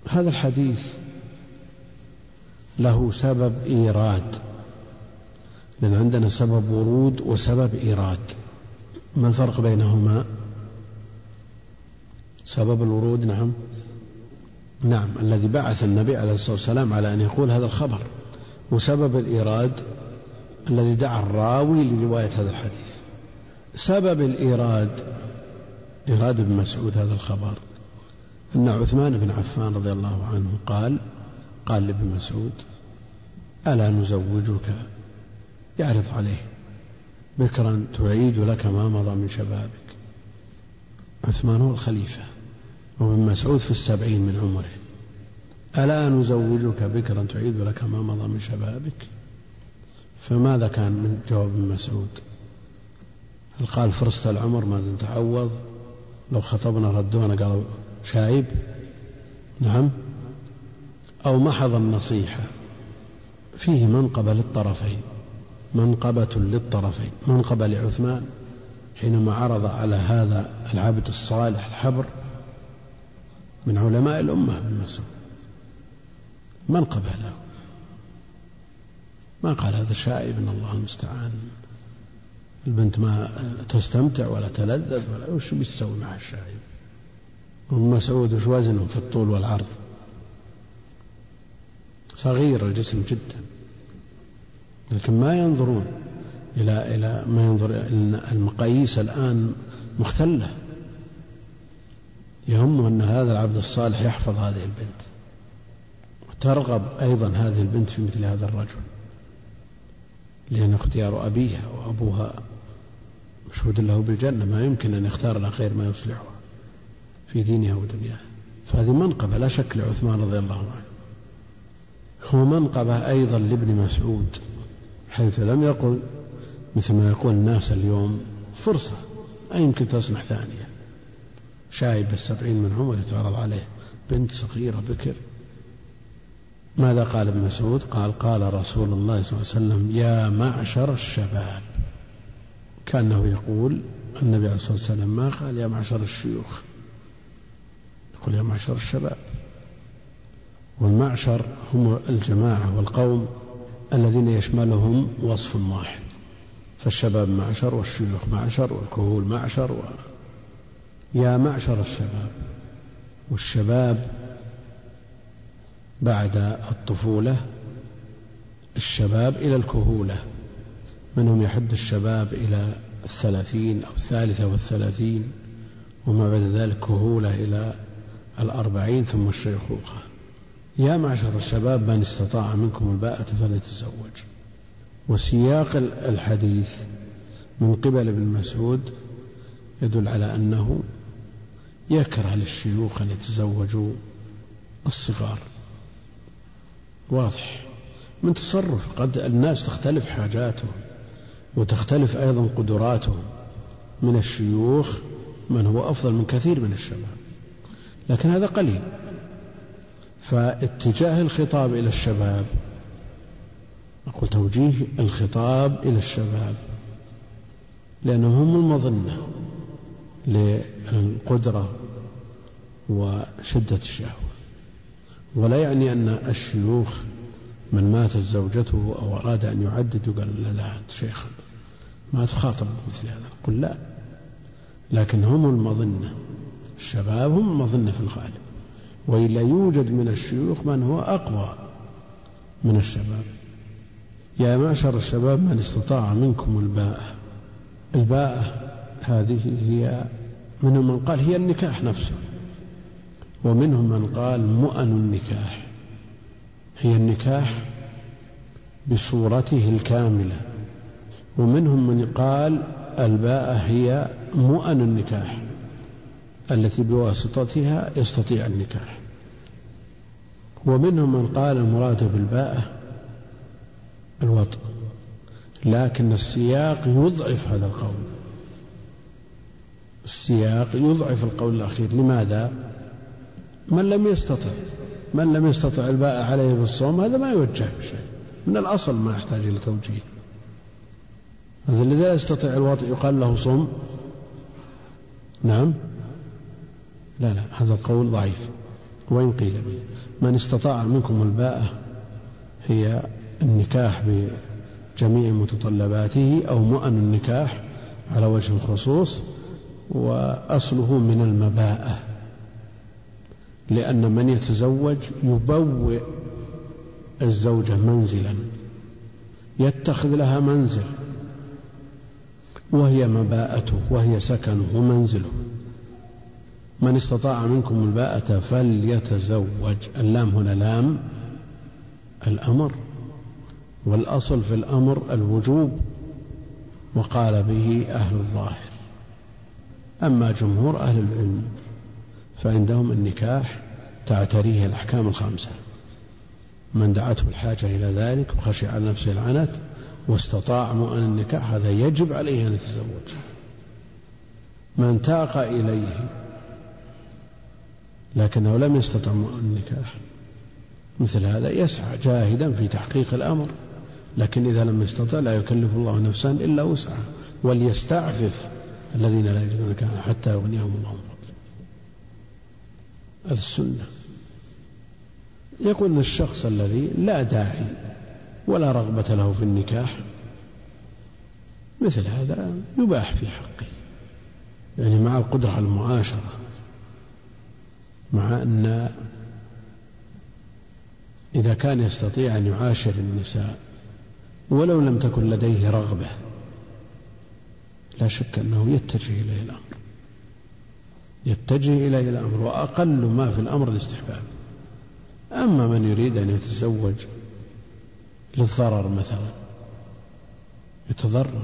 هذا الحديث له سبب إيراد. لأن عندنا سبب ورود وسبب إيراد. ما الفرق بينهما؟ سبب الورود نعم. نعم الذي بعث النبي عليه الصلاة والسلام على أن يقول هذا الخبر وسبب الإيراد الذي دعا الراوي لرواية هذا الحديث. سبب الإيراد إيراد ابن مسعود هذا الخبر. أن عثمان بن عفان رضي الله عنه قال قال لابن مسعود ألا نزوجك؟ يعرض عليه. بكرا تعيد لك ما مضى من شبابك. عثمان هو الخليفة. وابن مسعود في السبعين من عمره. ألا نزوجك بكرا تعيد لك ما مضى من شبابك؟ فماذا كان من جواب ابن مسعود؟ هل قال فرست العمر ما تعوض؟ لو خطبنا ردونا قالوا شايب. نعم. أو محض النصيحة. فيه منقبة للطرفين. منقبة للطرفين. منقبة لعثمان. حينما عرض على هذا العبد الصالح الحبر من علماء الأمة ابن مسعود منقبة له ما قال هذا شائب إن الله المستعان. البنت ما تستمتع ولا تلذذ ولا وش بيسوي مع الشايب ابن مسعود وش وزنه في الطول والعرض؟ صغير الجسم جدا لكن ما ينظرون إلى إلى ما ينظر المقاييس الآن مختلة. يهم أن هذا العبد الصالح يحفظ هذه البنت. وترغب أيضا هذه البنت في مثل هذا الرجل. لأن اختيار أبيها وأبوها مشهود له بالجنة. ما يمكن أن يختار لها خير ما يصلحها في دينها ودنياها. فهذه منقبة لا شك لعثمان رضي الله عنه. هو منقبة أيضا لابن مسعود حيث لم يقل مثل ما يقول الناس اليوم فرصة أي يمكن تصنع ثانية؟ شايب السبعين من عمر يتعرض عليه. بنت صغيرة بكر. ماذا قال ابن مسعود؟ قال قال رسول الله صلى الله عليه وسلم يا معشر الشباب. كأنه يقول النبي عليه الصلاة والسلام ما قال يا معشر الشيوخ؟ يقول يا معشر الشباب. والمعشر هم الجماعة والقوم الذين يشملهم وصف واحد. فالشباب معشر والشيوخ معشر والكهول معشر و... يا معشر الشباب والشباب بعد الطفولة الشباب إلى الكهولة. منهم يحد الشباب إلى الثلاثين أو الثالثة والثلاثين وما بعد ذلك كهولة إلى الأربعين ثم الشيخوخة. يا معشر الشباب من استطاع منكم الباءة فليتزوج. وسياق الحديث من قبل ابن مسعود يدل على أنه يكره للشيوخ أن يتزوجوا الصغار. واضح. من تصرف قد الناس تختلف حاجاتهم وتختلف أيضا قدراتهم. من الشيوخ من هو أفضل من كثير من الشباب. لكن هذا قليل. فاتجاه الخطاب إلى الشباب أقول توجيه الخطاب إلى الشباب لأنهم هم المظنة للقدرة وشدة الشهوة. ولا يعني أن الشيوخ من ماتت زوجته أو أراد أن يعدد وقال لا لا شيخ ما تخاطب مثل هذا. قل لا. لكن هم المظنة. الشباب هم المظنة في الغالب. وإلا يوجد من الشيوخ من هو أقوى من الشباب. يا معشر الشباب من استطاع منكم الباءة الباءة هذه هي منهم من قال هي النكاح نفسه. ومنهم من قال مؤن النكاح. هي النكاح بصورته الكاملة. ومنهم من قال الباءة هي مؤن النكاح التي بواسطتها يستطيع النكاح. ومنهم من قال المراد بالباءة الوطء لكن السياق يضعف هذا القول. السياق يضعف القول الأخير. لماذا؟ من لم يستطع من لم يستطع الباء عليه بالصوم هذا ما يوجه بشيء من الأصل ما يحتاج إلى توجيه. هذا الذي لا يستطيع الوطء يقال له صم. نعم؟ لا لا هذا القول ضعيف. وإن قيل به. من استطاع منكم الباءة هي النكاح بجميع متطلباته أو مؤن النكاح على وجه الخصوص وأصله من المباءة. لأن من يتزوج يبوئ الزوجة منزلا يتخذ لها منزل وهي مباءته وهي سكنه ومنزله. من استطاع منكم الباءة فليتزوج. اللام هنا لام الأمر والأصل في الأمر الوجوب وقال به أهل الظاهر. أما جمهور أهل العلم فعندهم النكاح تعتريه الأحكام الخمسة. من دعته الحاجة إلى ذلك وخشي على نفسه العنت واستطاع مؤن النكاح هذا يجب عليه أن يتزوج. من تاق إليه لكنه لم يستطع النكاح مثل هذا يسعى جاهدا في تحقيق الأمر لكن إذا لم يستطع لا يكلف الله نفسا إلا وسعها وليستعفف الذين لا يجدون كان حتى يغنيهم الله. السنة. يقول الشخص الذي لا داعي ولا رغبة له في النكاح مثل هذا يباح في حقه. يعني مع القدرة على المعاشرة مع أن إذا كان يستطيع أن يعاشر النساء ولو لم تكن لديه رغبة لا شك أنه يتجه إليه الأمر. يتجه إليه الأمر وأقل ما في الأمر الاستحباب. أما من يريد أن يتزوج للضرر مثلا يتضرر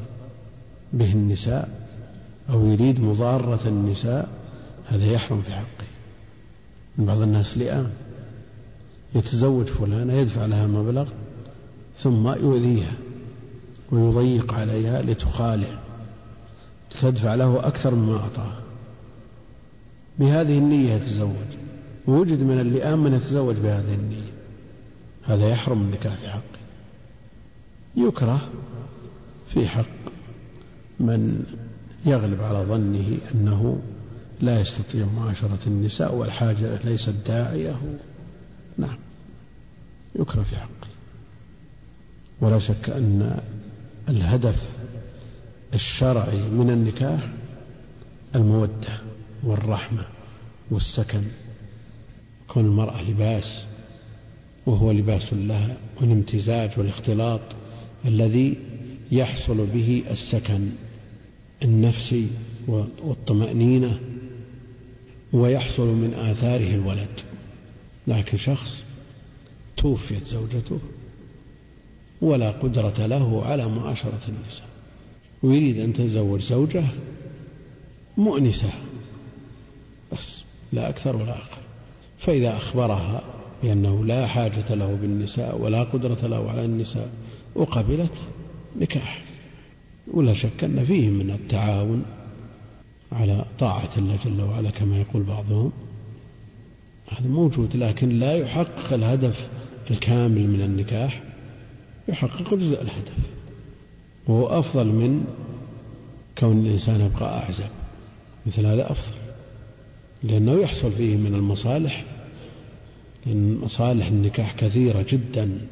به النساء أو يريد مضارة النساء هذا يحرم في حقه. بعض الناس لئام يتزوج فلانة يدفع لها مبلغ ثم يؤذيها ويضيق عليها لتخالع تدفع له أكثر مما أعطاها بهذه النية يتزوج. ووجد من اللئام من يتزوج بهذه النية. هذا يحرم النكاح في حقه يكره في حق من يغلب على ظنه أنه لا يستطيع معاشرة النساء والحاجة ليست داعية. نعم. يكره في حقه ولا شك أن الهدف الشرعي من النكاح المودة. والرحمة والسكن. كون المرأة لباس وهو لباس لها والامتزاج والاختلاط الذي يحصل به السكن النفسي والطمأنينة ويحصل من آثاره الولد. لكن شخص توفيت زوجته ولا قدرة له على معاشرة النساء. ويريد أن تتزوج زوجة مؤنسة. لا أكثر ولا أقل. فإذا أخبرها بأنه لا حاجة له بالنساء ولا قدرة له على النساء وقبلت نكاح. ولا شك أن فيه من التعاون على طاعة الله جل وعلا كما يقول بعضهم. هذا موجود لكن لا يحقق الهدف الكامل من النكاح. يحقق جزء الهدف. وهو أفضل من كون الإنسان يبقى أعزب. مثل هذا أفضل. لأنه يحصل فيه من المصالح لأن مصالح النكاح كثيرة جدا.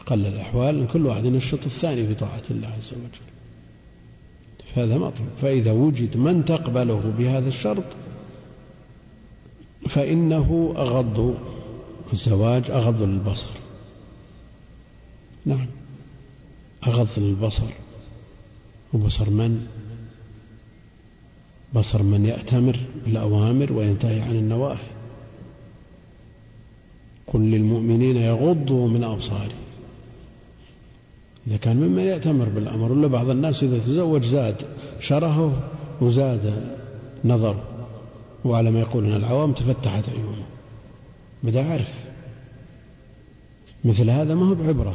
أقل الأحوال كل واحد ينشط الثاني في طاعة الله عز وجل. فهذا مطلوب فإذا وجد من تقبله بهذا الشرط فإنه أغض الزواج أغض للبصر نعم. أغض للبصر وبصر من؟ بصر من يأتمر بالأوامر وينتهي عن النواهي. قل للمؤمنين يغضوا من أبصارهم. إذا كان ممن يأتمر بالأمر ولا بعض الناس إذا تزوج زاد شرهه وزاد نظره وعلى ما يقولون العوام تفتحت عيونه. بدأ عرف مثل هذا ما هو بعبرة.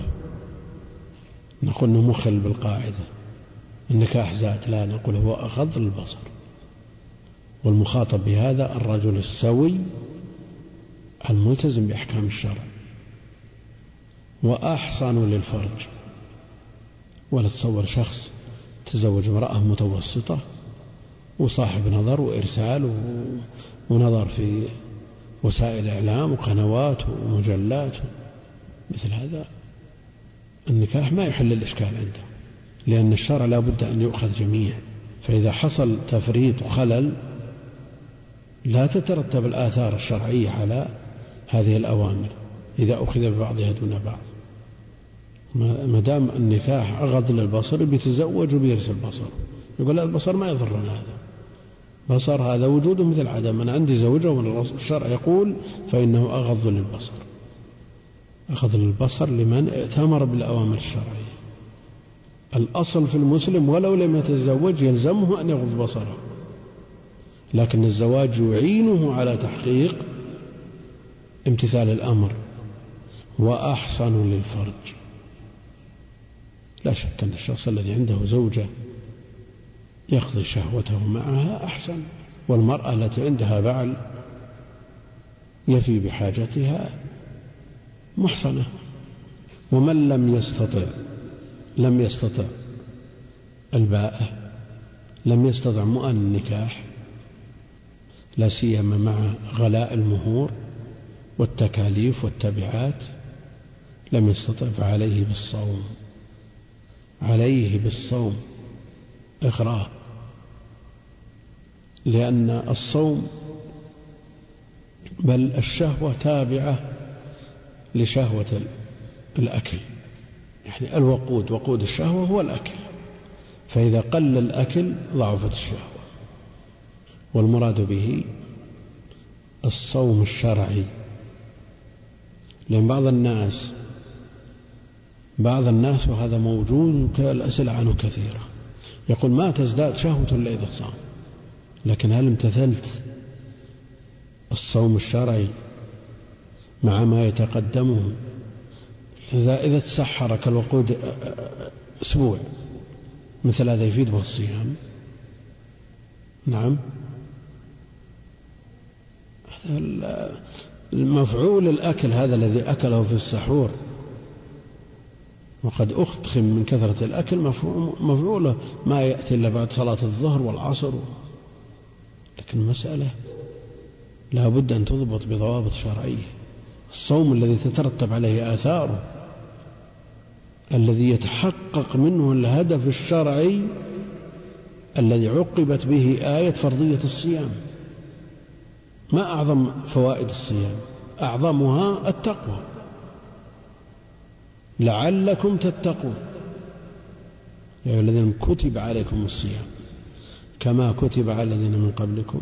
نقول إنه مخل بالقاعدة. النكاح زاد لا نقول هو أغض البصر. والمخاطب بهذا الرجل السوي الملتزم بأحكام الشرع. وأحصن للفرج. ولا تصور شخص تزوج امرأة متوسطة وصاحب نظر وإرسال ونظر في وسائل إعلام وقنوات ومجلات. مثل هذا النكاح ما يحل الإشكال عنده لأن الشرع لا بد أن يؤخذ جميعا. فإذا حصل تفريط وخلل لا تترتب الآثار الشرعية على هذه الأوامر إذا أخذ ببعضها دون بعض. ما دام النكاح أغض للبصر بيتزوج وبيرسل بصر يقول لا البصر ما يضرنا هذا. بصر هذا وجوده مثل عدم. أنا عندي زوجة والشرع يقول فإنه أغض للبصر. أخذ للبصر لمن ائتمر بالأوامر الشرعية. الأصل في المسلم ولو لم يتزوج يلزمه أن يغض بصره. لكن الزواج يعينه على تحقيق امتثال الأمر وأحسن للفرج. لا شك أن الشخص الذي عنده زوجة يقضي شهوته معها أحسن والمرأة التي عندها بعل يفي بحاجتها محصنة. ومن لم يستطع لم يستطع الباءة لم يستطع مؤن النكاح لا سيما مع غلاء المهور والتكاليف والتبعات لم يستطع فعليه بالصوم. عليه بالصوم. إغراء. لأن الصوم بل الشهوة تابعة لشهوة الأكل. يعني الوقود وقود الشهوة هو الأكل. فإذا قل الأكل ضعفت الشهوة. والمراد به الصوم الشرعي. لأن بعض الناس بعض الناس وهذا موجود الأسئلة عنه كثيرة. يقول ما تزداد شهوة إلا إذا صام لكن هل امتثلت الصوم الشرعي مع ما يتقدمه؟ إذا إذا تسحرك الوقود أسبوع مثل هذا يفيد به الصيام. نعم. المفعول الأكل هذا الذي أكله في السحور. وقد أختخم من كثرة الأكل مفعوله ما يأتي إلا بعد صلاة الظهر والعصر. لكن المسألة لا بد أن تضبط بضوابط شرعية. الصوم الذي تترتب عليه آثاره الذي يتحقق منه الهدف الشرعي الذي عقبت به آية فرضية الصيام. ما أعظم فوائد الصيام؟ أعظمها التقوى. لعلكم تتقون. يا أيها الذين كتب عليكم الصيام كما كتب على الذين من قبلكم.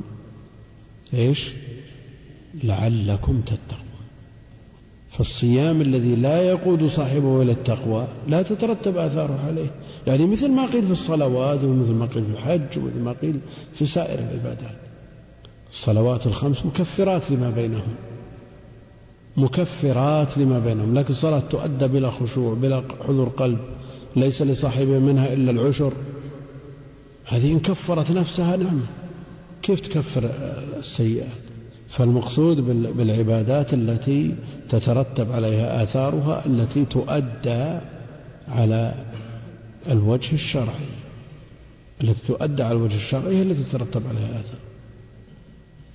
إيش؟ لعلكم تتقون. فالصيام الذي لا يقود صاحبه إلى التقوى لا تترتب آثاره عليه. يعني مثل ما قيل في الصلوات ومثل ما قيل في الحج ومثل ما قيل في سائر العبادات. الصلوات الخمس مكفرات لما بينهم. مكفرات لما بينهم. لكن الصلاة تؤدى بلا خشوع بلا حضور قلب. ليس لصاحبه منها إلا العشر. هذه إن كفرت نفسها نعمة كيف تكفر السيئات فالمقصود بالعبادات التي تترتب عليها آثارها التي تؤدى على الوجه الشرعي. التي تؤدى على الوجه الشرعي هي التي تترتب عليها آثار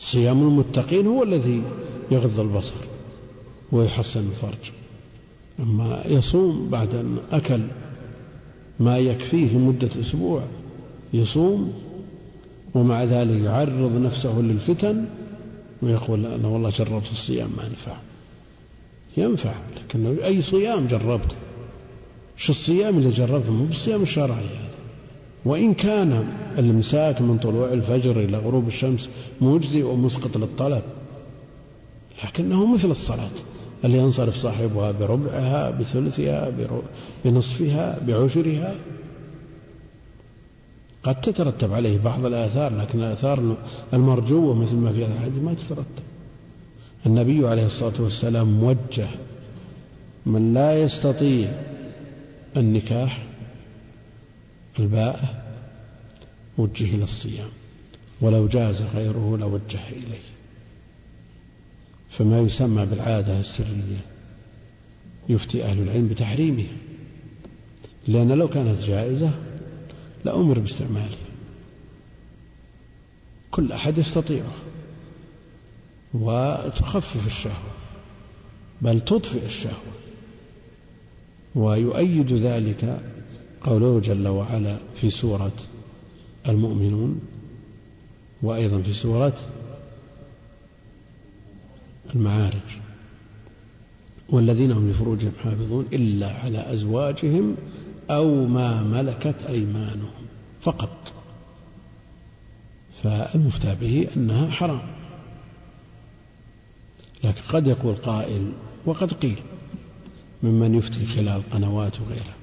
صيام المتقين هو الذي يغض البصر ويحسن الفرج. أما يصوم بعد أن أكل ما يكفيه لمدة أسبوع يصوم ومع ذلك يعرض نفسه للفتن ويقول أنا والله جربت الصيام ما ينفع. ينفع لكن أي صيام جربت شو الصيام اللي جربته؟ مو بالصيام الشرعي. وإن كان الإمساك من طلوع الفجر إلى غروب الشمس مجزي ومسقط للطلب لكنه مثل الصلاة اللي ينصرف صاحبها بربعها بثلثها بنصفها بعشرها؟ قد تترتب عليه بعض الآثار لكن الآثار المرجوة مثل ما في هذا الحديث ما تترتب. النبي عليه الصلاة والسلام موجه من لا يستطيع النكاح الباء وجه إلى الصيام. ولو جاز غيره لوجه إليه. فما يسمى بالعادة السرية. يفتي أهل العلم بتحريمها. لأن لو كانت جائزة لأمر باستعماله كل أحد يستطيعه. وتخفف الشهوة. بل تطفئ الشهوة. ويؤيد ذلك قوله جل وعلا في سورة المؤمنون وأيضا في سورة المعارج. والذين هم لفروجهم حافظون إلا على أزواجهم أو ما ملكت أيمانهم فقط. فالمفتى به أنها حرام. لكن قد يقول قائل وقد قيل ممن يفتي خلال قنوات وغيرها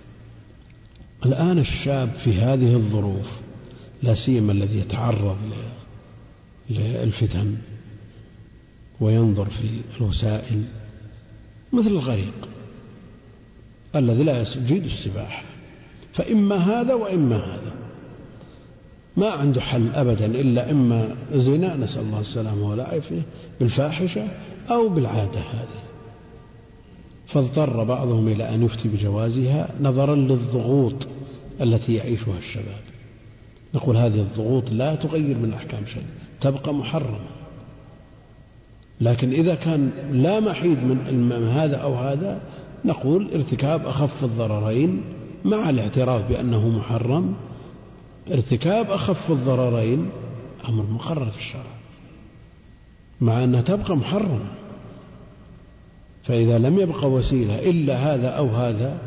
الآن الشاب في هذه الظروف لا سيما الذي يتعرض للفتن وينظر في الوسائل مثل الغريق الذي لا يجيد السباحة. فإما هذا وإما هذا. ما عنده حل أبدا إلا إما زنا نسأل الله السلامة والعافية بالفاحشة أو بالعادة هذه. فاضطر بعضهم إلى أن يفتي بجوازها نظرا للضغوط التي يعيشها الشباب. نقول هذه الضغوط لا تغير من أحكام شيء تبقى محرمة. لكن إذا كان لا محيد من هذا أو هذا نقول ارتكاب أخف الضررين مع الاعتراف بأنه محرم. ارتكاب أخف الضررين أمر مقرر في الشرع. مع أنها تبقى محرمة. فإذا لم يبقى وسيلة إلا هذا أو هذا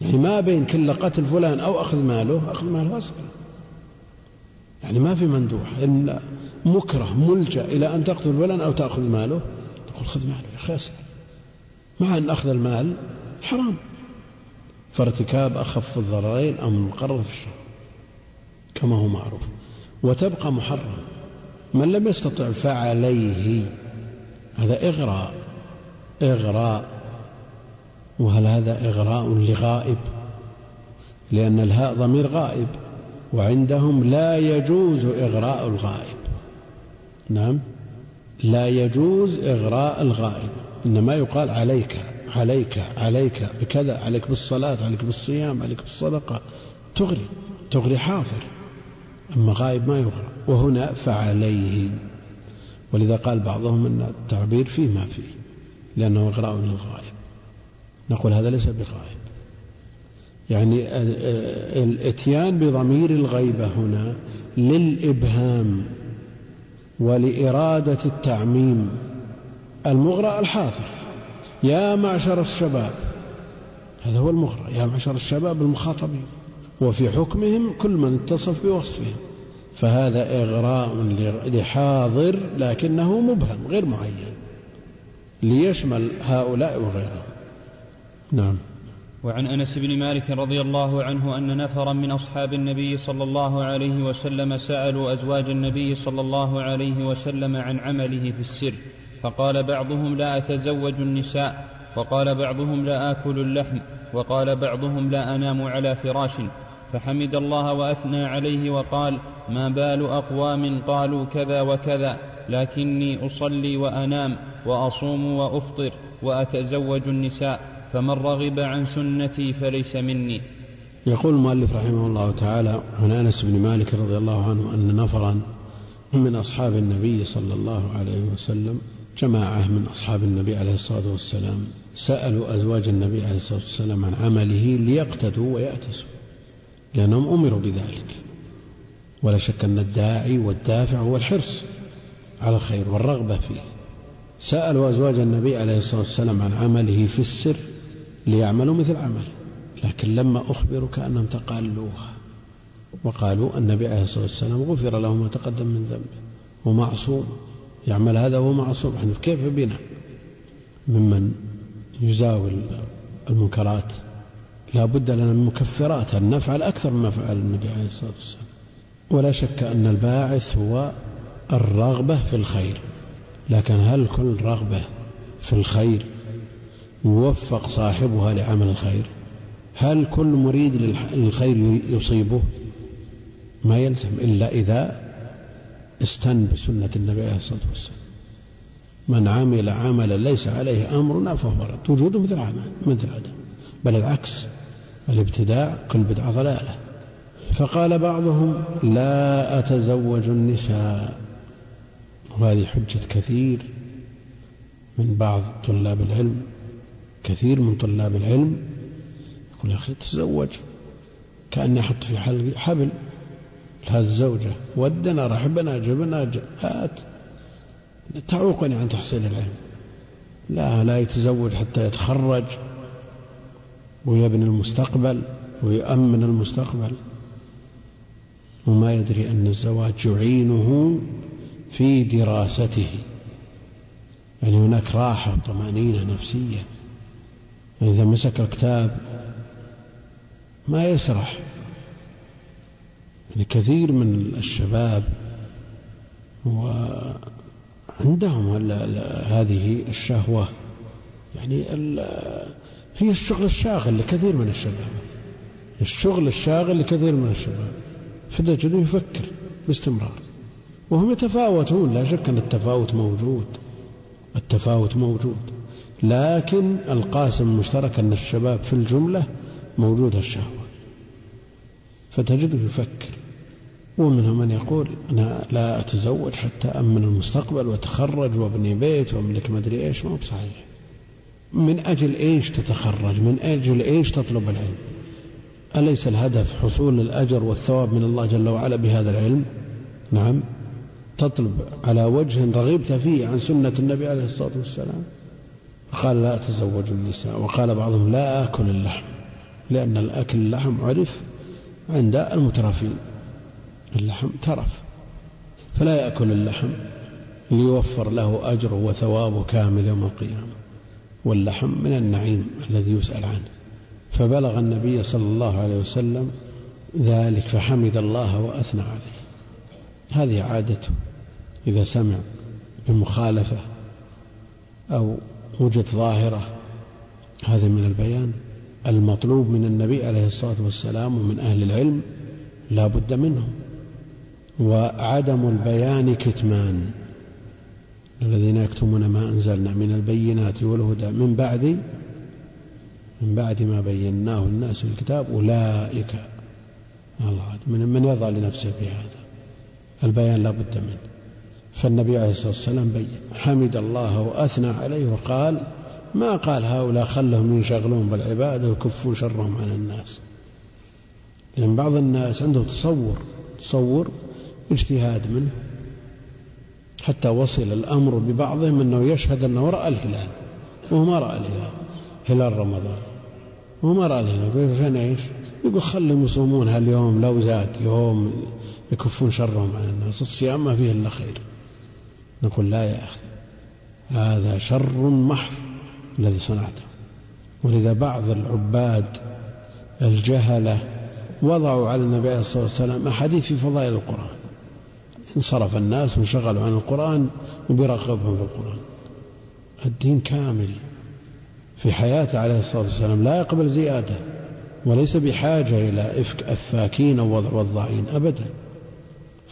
يعني ما بين كل قتل فلان أو أخذ ماله أخذ ماله أسهل يعني ما في مندوح إن مكره ملجأ إلى أن تقتل فلان أو تأخذ ماله تقول خذ ماله يا أخي أسهل مع أن أخذ المال حرام. فارتكاب أخف الضررين أمر مقرر في الشرع. كما هو معروف. وتبقى محرم. من لم يستطع فعليه هذا إغراء. إغراء. وهل هذا إغراء لغائب؟ لأن الهاء ضمير غائب. وعندهم لا يجوز إغراء الغائب. نعم. لا يجوز إغراء الغائب. إنما يقال عليك. عليك. عليك. بكذا. عليك بالصلاة. عليك بالصيام. عليك بالصدقة. تغري. تغري حاضر أما غائب ما يغرى. وهنا فعليه. ولذا قال بعضهم أن التعبير فيه ما فيه لأنه إغراء للغائب نقول هذا ليس بغائب يعني الإتيان بضمير الغيبة هنا للإبهام ولإرادة التعميم. المغرى الحاضر يا معشر الشباب هذا هو المغرى. يا معشر الشباب المخاطبين. وفي حكمهم كل من اتصف بوصفهم. فهذا إغراء لحاضر لكنه مبهم غير معين ليشمل هؤلاء وغيرهم. نعم. وعن أنس بن مالك رضي الله عنه أن نفرا من أصحاب النبي صلى الله عليه وسلم سألوا أزواج النبي صلى الله عليه وسلم عن عمله في السر فقال بعضهم لا أتزوج النساء وقال بعضهم لا آكل اللحم وقال بعضهم لا أنام على فراش فحمد الله وأثنى عليه وقال ما بال أقوام قالوا كذا وكذا لكني أصلي وأنام وأصوم وأفطر وأتزوج النساء فمن رغب عن سنتي فليس مني. يقول المؤلف رحمه الله تعالى عن أنس بن مالك رضي الله عنه أن نفرا من أصحاب النبي صلى الله عليه وسلم جماعة من أصحاب النبي عليه الصلاة والسلام سألوا أزواج النبي عليه الصلاة والسلام عن عمله ليقتدوا ويأتسوا. لأنهم أمروا بذلك. ولا شك أن الداعي والدافع هو الحرص على الخير والرغبة فيه. سألوا أزواج النبي عليه الصلاة والسلام عن عمله في السر ليعملوا مثل عمله لكن لما أخبروا كأنهم تقالوها وقالوا النبي عليه الصلاة والسلام غفر له ما تقدم من ذنبه. ومعصوم يعمل هذا وهو معصوم. كيف بنا؟ ممن يزاول المنكرات. لا بد لنا من مكفرات أن نفعل أكثر مما فعل النبي عليه الصلاة والسلام. ولا شك أن الباعث هو الرغبة في الخير. لكن هل كل رغبة في الخير يوفق صاحبها لعمل الخير؟ هل كل مريد للخير يصيبه؟ ما يلزم إلا إذا استن بسنة النبي عليه الصلاة والسلام. من عمل عملا ليس عليه أمرنا فهو رد. وجوده مثل عمل مثل عدم. بل العكس. الابتداع كل بدعة ضلالة. فقال بعضهم لا أتزوج النساء. وهذه حجة كثير من بعض طلاب العلم كثير من طلاب العلم يقول يا أخي تزوج. كأني أحط في حبل. لهذه الزوجة ودنا رحبنا جبنا هات. تعوقني عن تحصيل العلم. لا لا يتزوج حتى يتخرج. ويبني المستقبل ويؤمن المستقبل. وما يدري أن الزواج يعينه في دراسته. يعني هناك راحة وطمأنينة نفسية. إذا مسك الكتاب ما يسرح. يعني كثير من الشباب وعندهم هذه الشهوة. يعني هي الشغل الشاغل لكثير من الشباب. الشغل الشاغل لكثير من الشباب. فتجده يفكر باستمرار. وهم يتفاوتون لا شك أن التفاوت موجود. التفاوت موجود. لكن القاسم المشترك أن الشباب في الجملة موجود الشهوة. فتجده يفكر. ومنهم من يقول أنا لا أتزوج حتى أمن المستقبل وأتخرج وأبني بيت وأملك مدري إيش. ما هو بصحيح. من أجل إيش تتخرج؟ من أجل إيش تطلب العلم؟ أليس الهدف حصول الأجر والثواب من الله جل وعلا بهذا العلم؟ نعم. تطلب على وجه رغبت فيه عن سنة النبي عليه الصلاة والسلام. قال لا أتزوج النساء وقال بعضهم لا آكل اللحم لأن الأكل اللحم عرف عند المترفين. اللحم ترف فلا يأكل اللحم ليوفر له أجره وثوابه كامل يوم القيامة. واللحم من النعيم الذي يسأل عنه. فبلغ النبي صلى الله عليه وسلم ذلك فحمد الله وأثنى عليه. هذه عادته. إذا سمع بمخالفة أو وجد ظاهرة هذا من البيان. المطلوب من النبي عليه الصلاة والسلام ومن أهل العلم لا بد منه. وعدم البيان كتمان. الذين يكتمون ما أنزلنا من البينات والهدى من بعد من بعد ما بيناه الناس في الكتاب أولئك الله من من يضع لنفسه في هذا؟ البيان لا بد منه. فالنبي عليه الصلاة والسلام بين حمد الله وأثنى عليه وقال ما قال هؤلاء خلهم ينشغلون بالعبادة ويكفوا شرهم عن الناس؟ لأن بعض الناس عنده تصور تصور اجتهاد منه. حتى وصل الأمر ببعضهم أنه يشهد أنه رأى الهلال وهو ما رأى الهلال هلال رمضان. وهو ما رأى الهلال يقول عشان إيش؟ يقول خلهم يصومون هاليوم لو زاد يوم يكفون شرهم عن الناس الصيام ما فيه إلا خير. نقول لا يا أخي هذا شر محض الذي صنعته. ولذا بعض العباد الجهلة وضعوا على النبي عليه الصلاة والسلام أحاديث في فضائل القرآن. انصرف الناس وانشغلوا عن القرآن وبرغبهم في القرآن. الدين كامل في حياته عليه الصلاة والسلام لا يقبل زيادة وليس بحاجة إلى إفك أفاكين أو وضعين أبدا.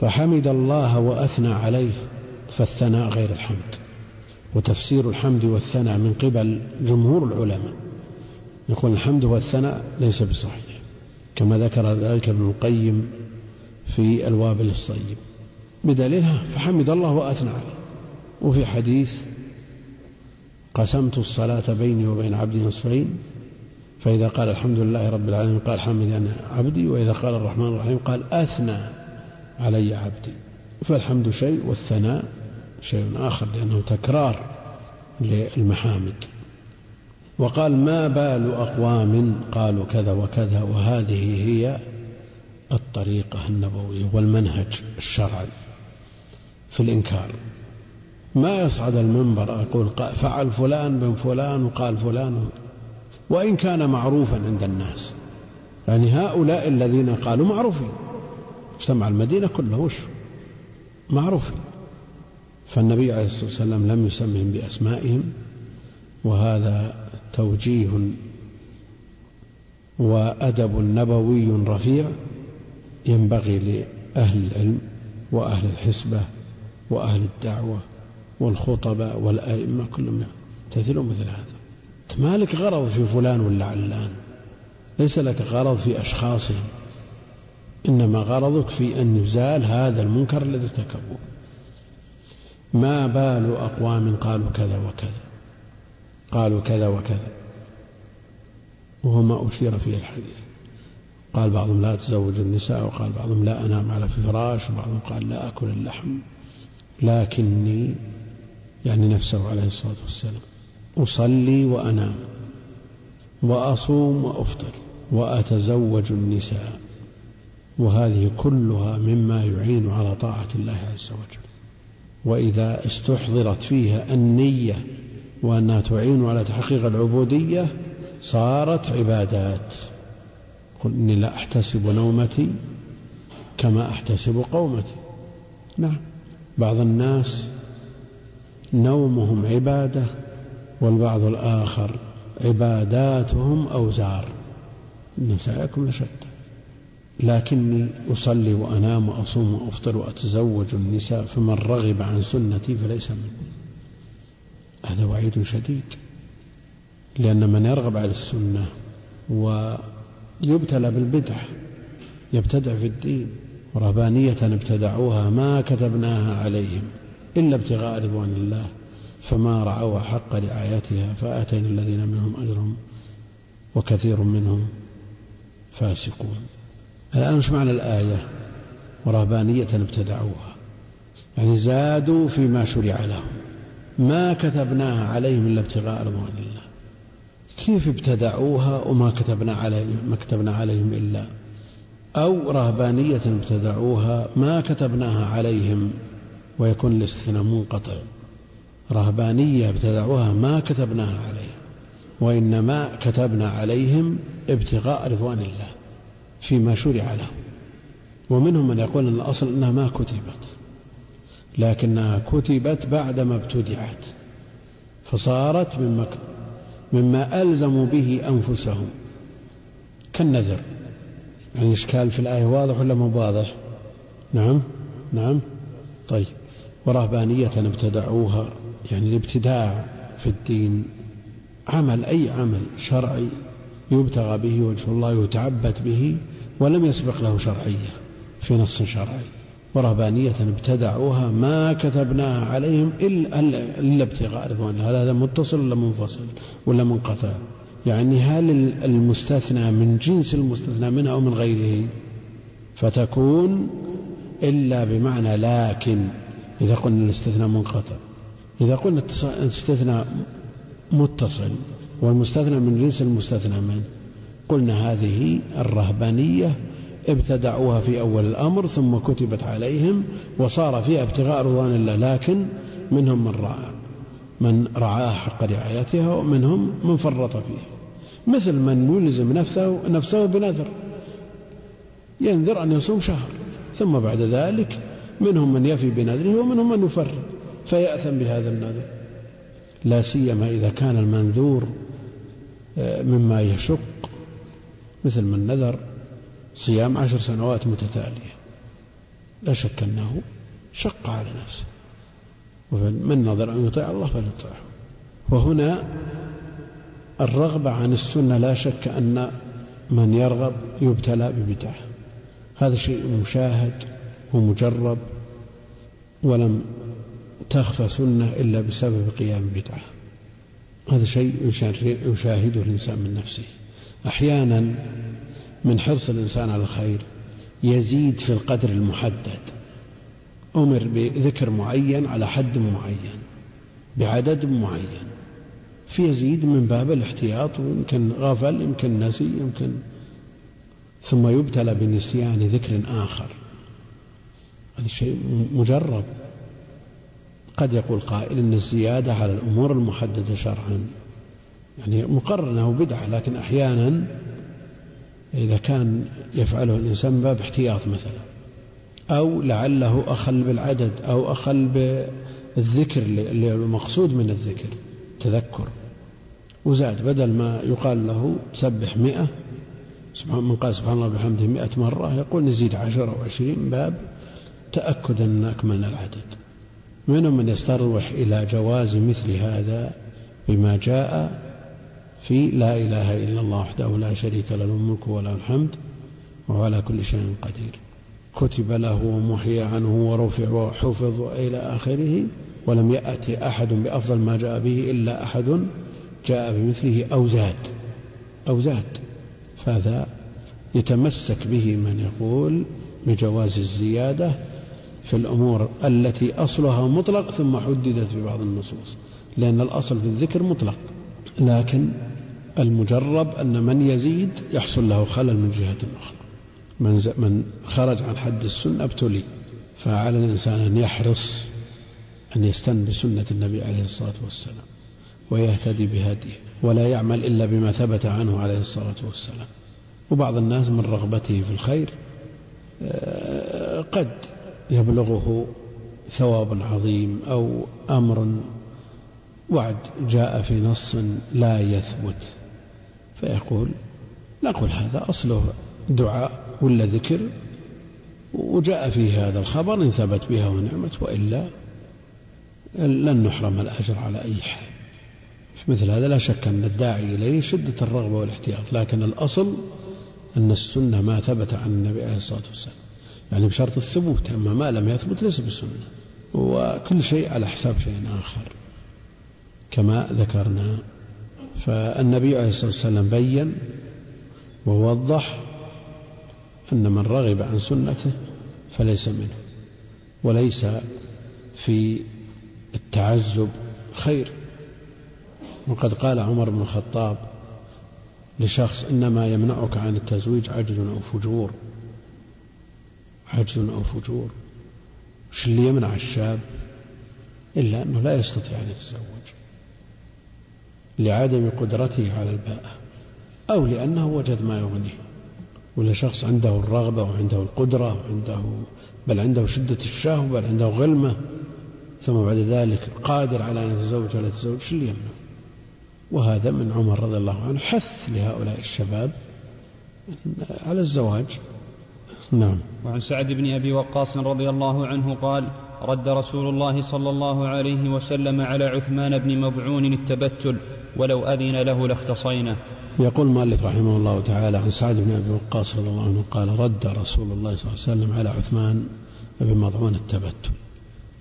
فحمد الله وأثنى عليه فالثناء غير الحمد. وتفسير الحمد والثناء من قبل جمهور العلماء. يقول الحمد والثناء ليس بصحيح كما ذكر ذلك ابن القيم في الوابل الصيب بدليلها فحمد الله وأثنى عليه. وفي حديث قسمت الصلاة بيني وبين عبدي نصفين فإذا قال الحمد لله رب العالمين قال حمد أنا عبدي وإذا قال الرحمن الرحيم قال أثنى علي عبدي. فالحمد شيء والثناء شيء آخر لأنه تكرار للمحامد. وقال ما بال أقوام قالوا كذا وكذا وهذه هي الطريقة النبوية والمنهج الشرعي. في الإنكار. ما يصعد المنبر أقول فعل فلان بن فلان وقال فلان. وإن كان معروفا عند الناس. يعني هؤلاء الذين قالوا معروفين. مجتمع المدينة كله وش؟ معروفين. فالنبي عليه الصلاة والسلام لم يسمهم بأسمائهم. وهذا توجيه وأدب نبوي رفيع ينبغي لأهل العلم وأهل الحسبة وأهل الدعوة والخطباء والأئمة كلهم يمتثلون مثل هذا. ما لك غرض في فلان ولا علان؟ ليس لك غرض في أشخاصهم إنما غرضك في أن يزال هذا المنكر الذي ارتكبوه. ما بال أقوام قالوا كذا وكذا قالوا كذا وكذا. وهو ما أشير فيه الحديث. قال بعضهم لا تزوج النساء وقال بعضهم لا أنام على فراش وبعضهم قال لا أكل اللحم. لكني يعني نفسه عليه الصلاة والسلام. أصلي وأنام وأصوم وأفطر وأتزوج النساء وهذه كلها مما يعين على طاعة الله عز وجل. وإذا استحضرت فيها النية وأنها تعين على تحقيق العبودية صارت عبادات. قل إني لا أحتسب نومتي كما أحتسب قومتي. نعم. بعض الناس نومهم عبادة والبعض الآخر عباداتهم أوزار. نسائكم لشتى. لكني أصلي وأنام وأصوم وأفطر وأتزوج النساء فمن رغب عن سنتي فليس مني. هذا وعيد شديد لأن من يرغب على السنة ويبتلى بالبدع يبتدع في الدين رهبانية ابتدعوها ما كتبناها عليهم إلا ابتغاء رضوان الله فما رعوا حق رعايتها فآتينا الذين منهم أجرهم وكثير منهم فاسقون. الآن مش معنى الآية؟ ورهبانية ابتدعوها. يعني زادوا فيما شرع لهم. ما كتبناها عليهم إلا ابتغاء رضوان الله. كيف ابتدعوها وما كتبنا عليهم ما كتبنا عليهم إلا؟ أو رهبانية ابتدعوها ما كتبناها عليهم ويكون الاستثناء منقطع. رهبانية ابتدعوها ما كتبناها عليهم وإنما كتبنا عليهم ابتغاء رضوان الله فيما شرع لهم. ومنهم من يقول أن الأصل أنها ما كتبت لكنها كتبت بعدما ابتدعت فصارت مما مما ألزموا به أنفسهم كالنذر. يعني إشكال في الآية واضح ولا مو واضح؟ نعم نعم. طيب ورهبانية ابتدعوها يعني الابتداع في الدين. عمل أي عمل شرعي يبتغى به وجه الله يتعبد به ولم يسبق له شرعية في نص شرعي. ورهبانية ابتدعوها ما كتبناها عليهم إلا, إلا ابتغاء رضوان هذا متصل ولا منفصل ولا منقطع؟ يعني هل المستثنى من جنس المستثنى منها أو من غيره؟ فتكون إلا بمعنى لكن إذا قلنا الاستثناء منقطع. إذا قلنا الاستثناء متصل والمستثنى من جنس المستثنى منه قلنا هذه الرهبانية ابتدعوها في أول الأمر ثم كتبت عليهم وصار فيها ابتغاء رضوان الله لكن منهم من رعى من رعاها حق رعايتها ومنهم من فرط فيه مثل من يلزم نفسه نفسه بنذر. ينذر أن يصوم شهر. ثم بعد ذلك منهم من يفي بنذره ومنهم من يفرط. فيأثم بهذا النذر. لا سيما إذا كان المنذور آه، مما يشق. مثل من نذر صيام عشر سنوات متتالية. لا شك أنه شق على نفسه. ومن نظر أن يطيع الله فليطيعه. وهنا الرغبة عن السنة لا شك أن من يرغب يبتلى ببدعة. هذا شيء مشاهد ومجرب ولم تخفى سنة إلا بسبب قيام بدعة. هذا شيء يشاهده الإنسان من نفسه. أحيانا من حرص الإنسان على الخير يزيد في القدر المحدد. أمر بذكر معين على حد معين بعدد معين. فيزيد من باب الاحتياط ويمكن غفل يمكن نسي يمكن ثم يبتلى بنسيان ذكر آخر. هذا شيء مجرب. قد يقول قائل أن الزيادة على الأمور المحددة شرعا. يعني مقرنة وبدعة لكن أحيانا إذا كان يفعله الإنسان باب احتياط مثلا. أو لعله أخل بالعدد أو أخل بالذكر المقصود من الذكر تذكر. وزاد بدل ما يقال له سبح مئة من قال سبحان الله بحمده مئة مرة يقول نزيد عشر أو عشرين باب تأكد أن أكملنا العدد. منهم من يستروح إلى جواز مثل هذا بما جاء في لا إله إلا الله وحده لا شريك له الملك وله الحمد وهو على كل شيء قدير. كتب له ومحي عنه ورفع وحفظ إلى آخره ولم يأتي أحد بأفضل ما جاء به إلا أحد جاء بمثله أو زاد أو زاد فهذا يتمسك به من يقول بجواز الزيادة في الأمور التي أصلها مطلق ثم حددت في بعض النصوص لأن الأصل في الذكر مطلق. لكن المجرب أن من يزيد يحصل له خلل من جهة أخرى. من, من خرج عن حد السنة ابتلي. فعلى الإنسان أن يحرص أن يستن بسنة النبي عليه الصلاة والسلام. ويهتدي بهديه ولا يعمل إلا بما ثبت عنه عليه الصلاة والسلام. وبعض الناس من رغبته في الخير آه، قد يبلغه ثواب عظيم أو أمر وعد جاء في نص لا يثبت. فيقول نقول هذا أصله دعاء ولا ذكر؟ وجاء فيه هذا الخبر إن ثبت بها ونعمت وإلا لن نحرم الأجر على أي حال. مثل هذا لا شك أن الداعي إليه شدة الرغبة والاحتياط لكن الأصل أن السنة ما ثبت عن النبي عليه الصلاة والسلام. يعني بشرط الثبوت أما ما لم يثبت ليس بسنة. وكل شيء على حساب شيء آخر كما ذكرنا. فالنبي عليه الصلاة والسلام بين ووضح أن من رغب عن سنته فليس منه وليس في التعزب خير. وقد قال عمر بن الخطاب لشخص إنما يمنعك عن التزويج عجز أو فجور. عجز أو فجور. وش اللي يمنع الشاب؟ إلا أنه لا يستطيع أن يتزوج. لعدم قدرته على الباءة أو لأنه وجد ما يغنيه. ولا شخص عنده الرغبة وعنده القدرة وعنده بل عنده شدة الشهوة بل عنده غلمة. ثم بعد ذلك قادر على أن يتزوج ولا يتزوج. شو اللي يمنع؟ وهذا من عمر رضي الله عنه حث لهؤلاء الشباب على الزواج. نعم. وعن سعد بن أبي وقاص رضي الله عنه قال رد رسول الله صلى الله عليه وسلم على عثمان بن مضعون التبتل ولو أذن له لاختصينا يقول المؤلف رحمه الله تعالى عن سعد بن أبي وقاص رضي الله عنه قال رد رسول الله صلى الله عليه وسلم على عثمان بن مضعون التبتل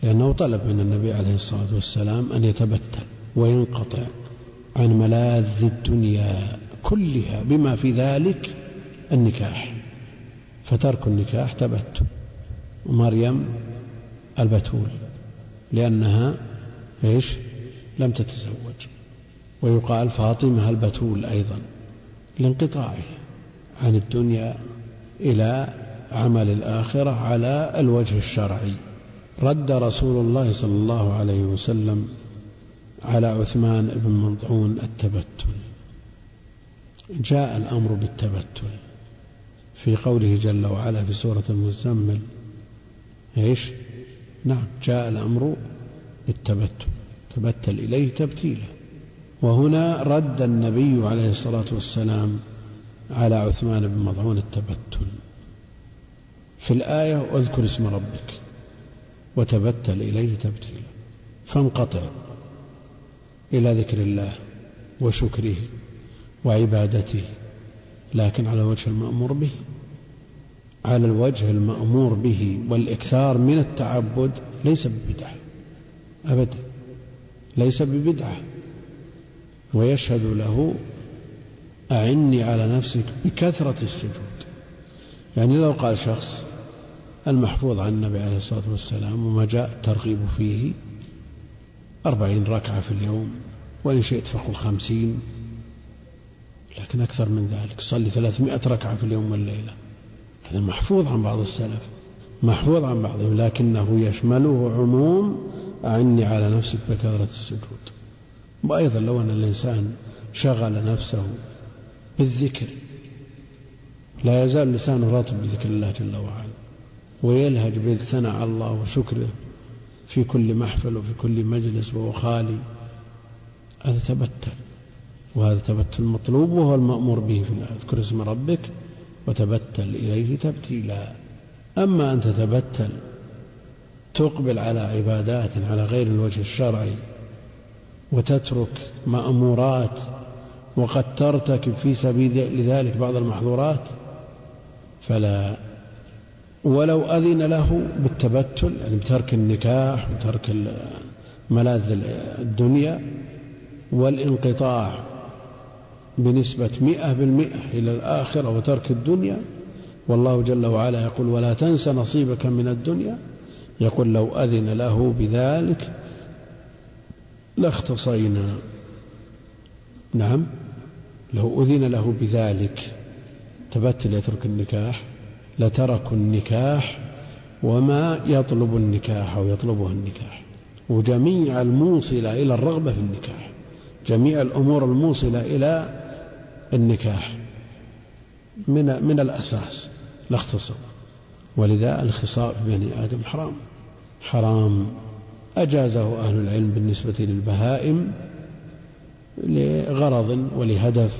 لأنه طلب من النبي عليه الصلاة والسلام أن يتبتل وينقطع. عن ملاذ الدنيا كلها بما في ذلك النكاح. فترك النكاح تبتل ومريم البتول لأنها إيش؟ لم تتزوج. ويقال فاطمة البتول أيضا لانقطاعه عن الدنيا إلى عمل الآخرة على الوجه الشرعي. رد رسول الله صلى الله عليه وسلم على عثمان بن مضعون التبتل. جاء الأمر بالتبتل. في قوله جل وعلا في سورة المزمل إيش؟ نعم جاء الأمر بالتبتل. تبتل إليه تبتيلا. وهنا رد النبي عليه الصلاة والسلام على عثمان بن مضعون التبتل. في الآية واذكر اسم ربك. وتبتل إليه تبتيلا. فانقطع. إلى ذكر الله وشكره وعبادته لكن على الوجه المأمور به على الوجه المأمور به والإكثار من التعبد ليس ببدعة أبدا ليس ببدعة. ويشهد له أعني على نفسك بكثرة السجود. يعني لو قال شخص المحفوظ عن النبي عليه الصلاة والسلام وما جاء الترغيب فيه أربعين ركعة في اليوم وإن شئت فقل خمسين. لكن أكثر من ذلك صلي ثلاثمائة ركعة في اليوم والليلة. هذا محفوظ عن بعض السلف محفوظ عن بعضهم لكنه يشمله عموم أعني على نفسك بكثرة السجود. وأيضا لو أن الإنسان شغل نفسه بالذكر لا يزال لسانه رطب بذكر الله جل وعلا ويلهج بالثناء على الله وشكره في كل محفل وفي كل مجلس وهو خالي. هذا تبتل وهذا تبتل مطلوب وهو المأمور به في اذكر اسم ربك وتبتل إليه تبتيلا. أما أن تتبتل تقبل على عبادات على غير الوجه الشرعي وتترك مأمورات وقد ترتكب في سبيل لذلك بعض المحظورات فلا ولو أذن له بالتبتل يعني بترك النكاح وترك ملاذ الدنيا والانقطاع بنسبة مئة بالمئة إلى الآخرة وترك الدنيا والله جل وعلا يقول ولا تنس نصيبك من الدنيا. يقول لو أذن له بذلك لاختصينا. نعم لو أذن له بذلك تبتل يترك النكاح. لتركوا النكاح وما يطلب النكاح أو يطلبه النكاح. وجميع الموصلة إلى الرغبة في النكاح. جميع الأمور الموصلة إلى النكاح. من من الأساس لاختصر ولذا الخصاء في بني آدم حرام. حرام. أجازه أهل العلم بالنسبة للبهائم لغرض ولهدف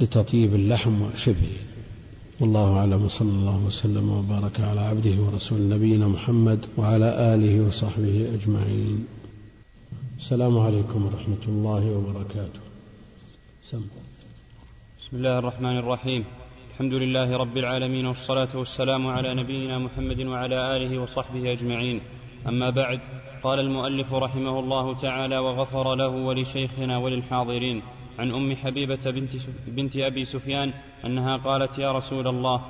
لتطيب اللحم وشبهه. والله أعلم وصلى الله وسلم وبارك على عبده ورسول نبينا محمد وعلى آله وصحبه أجمعين. السلام عليكم ورحمة الله وبركاته. سم. بسم الله الرحمن الرحيم. الحمد لله رب العالمين والصلاة والسلام على نبينا محمد وعلى آله وصحبه أجمعين. أما بعد قال المؤلف رحمه الله تعالى وغفر له ولشيخنا وللحاضرين. عن أم حبيبة بنت, بنت أبي سفيان أنها قالت يا رسول الله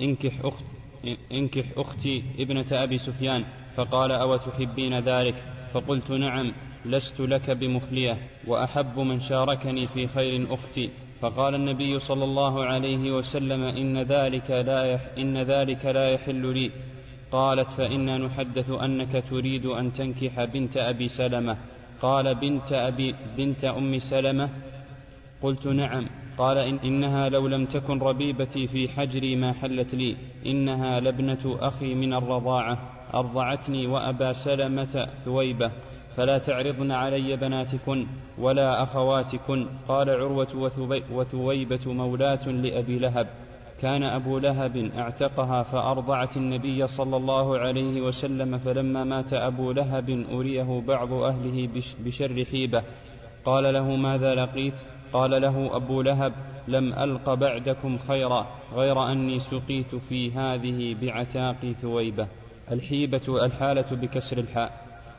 انكح, أخت انكح أختي ابنة أبي سفيان. فقال أو تحبين ذلك؟ فقلت نعم لست لك بمخلية وأحب من شاركني في خير أختي. فقال النبي صلى الله عليه وسلم إن ذلك لا يح إن ذلك لا يحل لي. قالت فإنا نحدث أنك تريد أن تنكح بنت أبي سلمة. قال بنت أبي بنت أم سلمة قلت نعم. قال إن إنها لو لم تكن ربيبتي في حجري ما حلت لي. إنها لابنة أخي من الرضاعة. أرضعتني وأبا سلمة ثويبة. فلا تعرضن علي بناتكن ولا أخواتكن. قال عروة وثويبة مولاة لأبي لهب. كان أبو لهب اعتقها فأرضعت النبي صلى الله عليه وسلم فلما مات أبو لهب أريه بعض أهله بشر حيبة. قال له ماذا لقيت؟ قال له أبو لهب لم ألق بعدكم خيرا غير أني سقيت في هذه بعتاق ثويبة. الحيبة الحالة بكسر الحاء.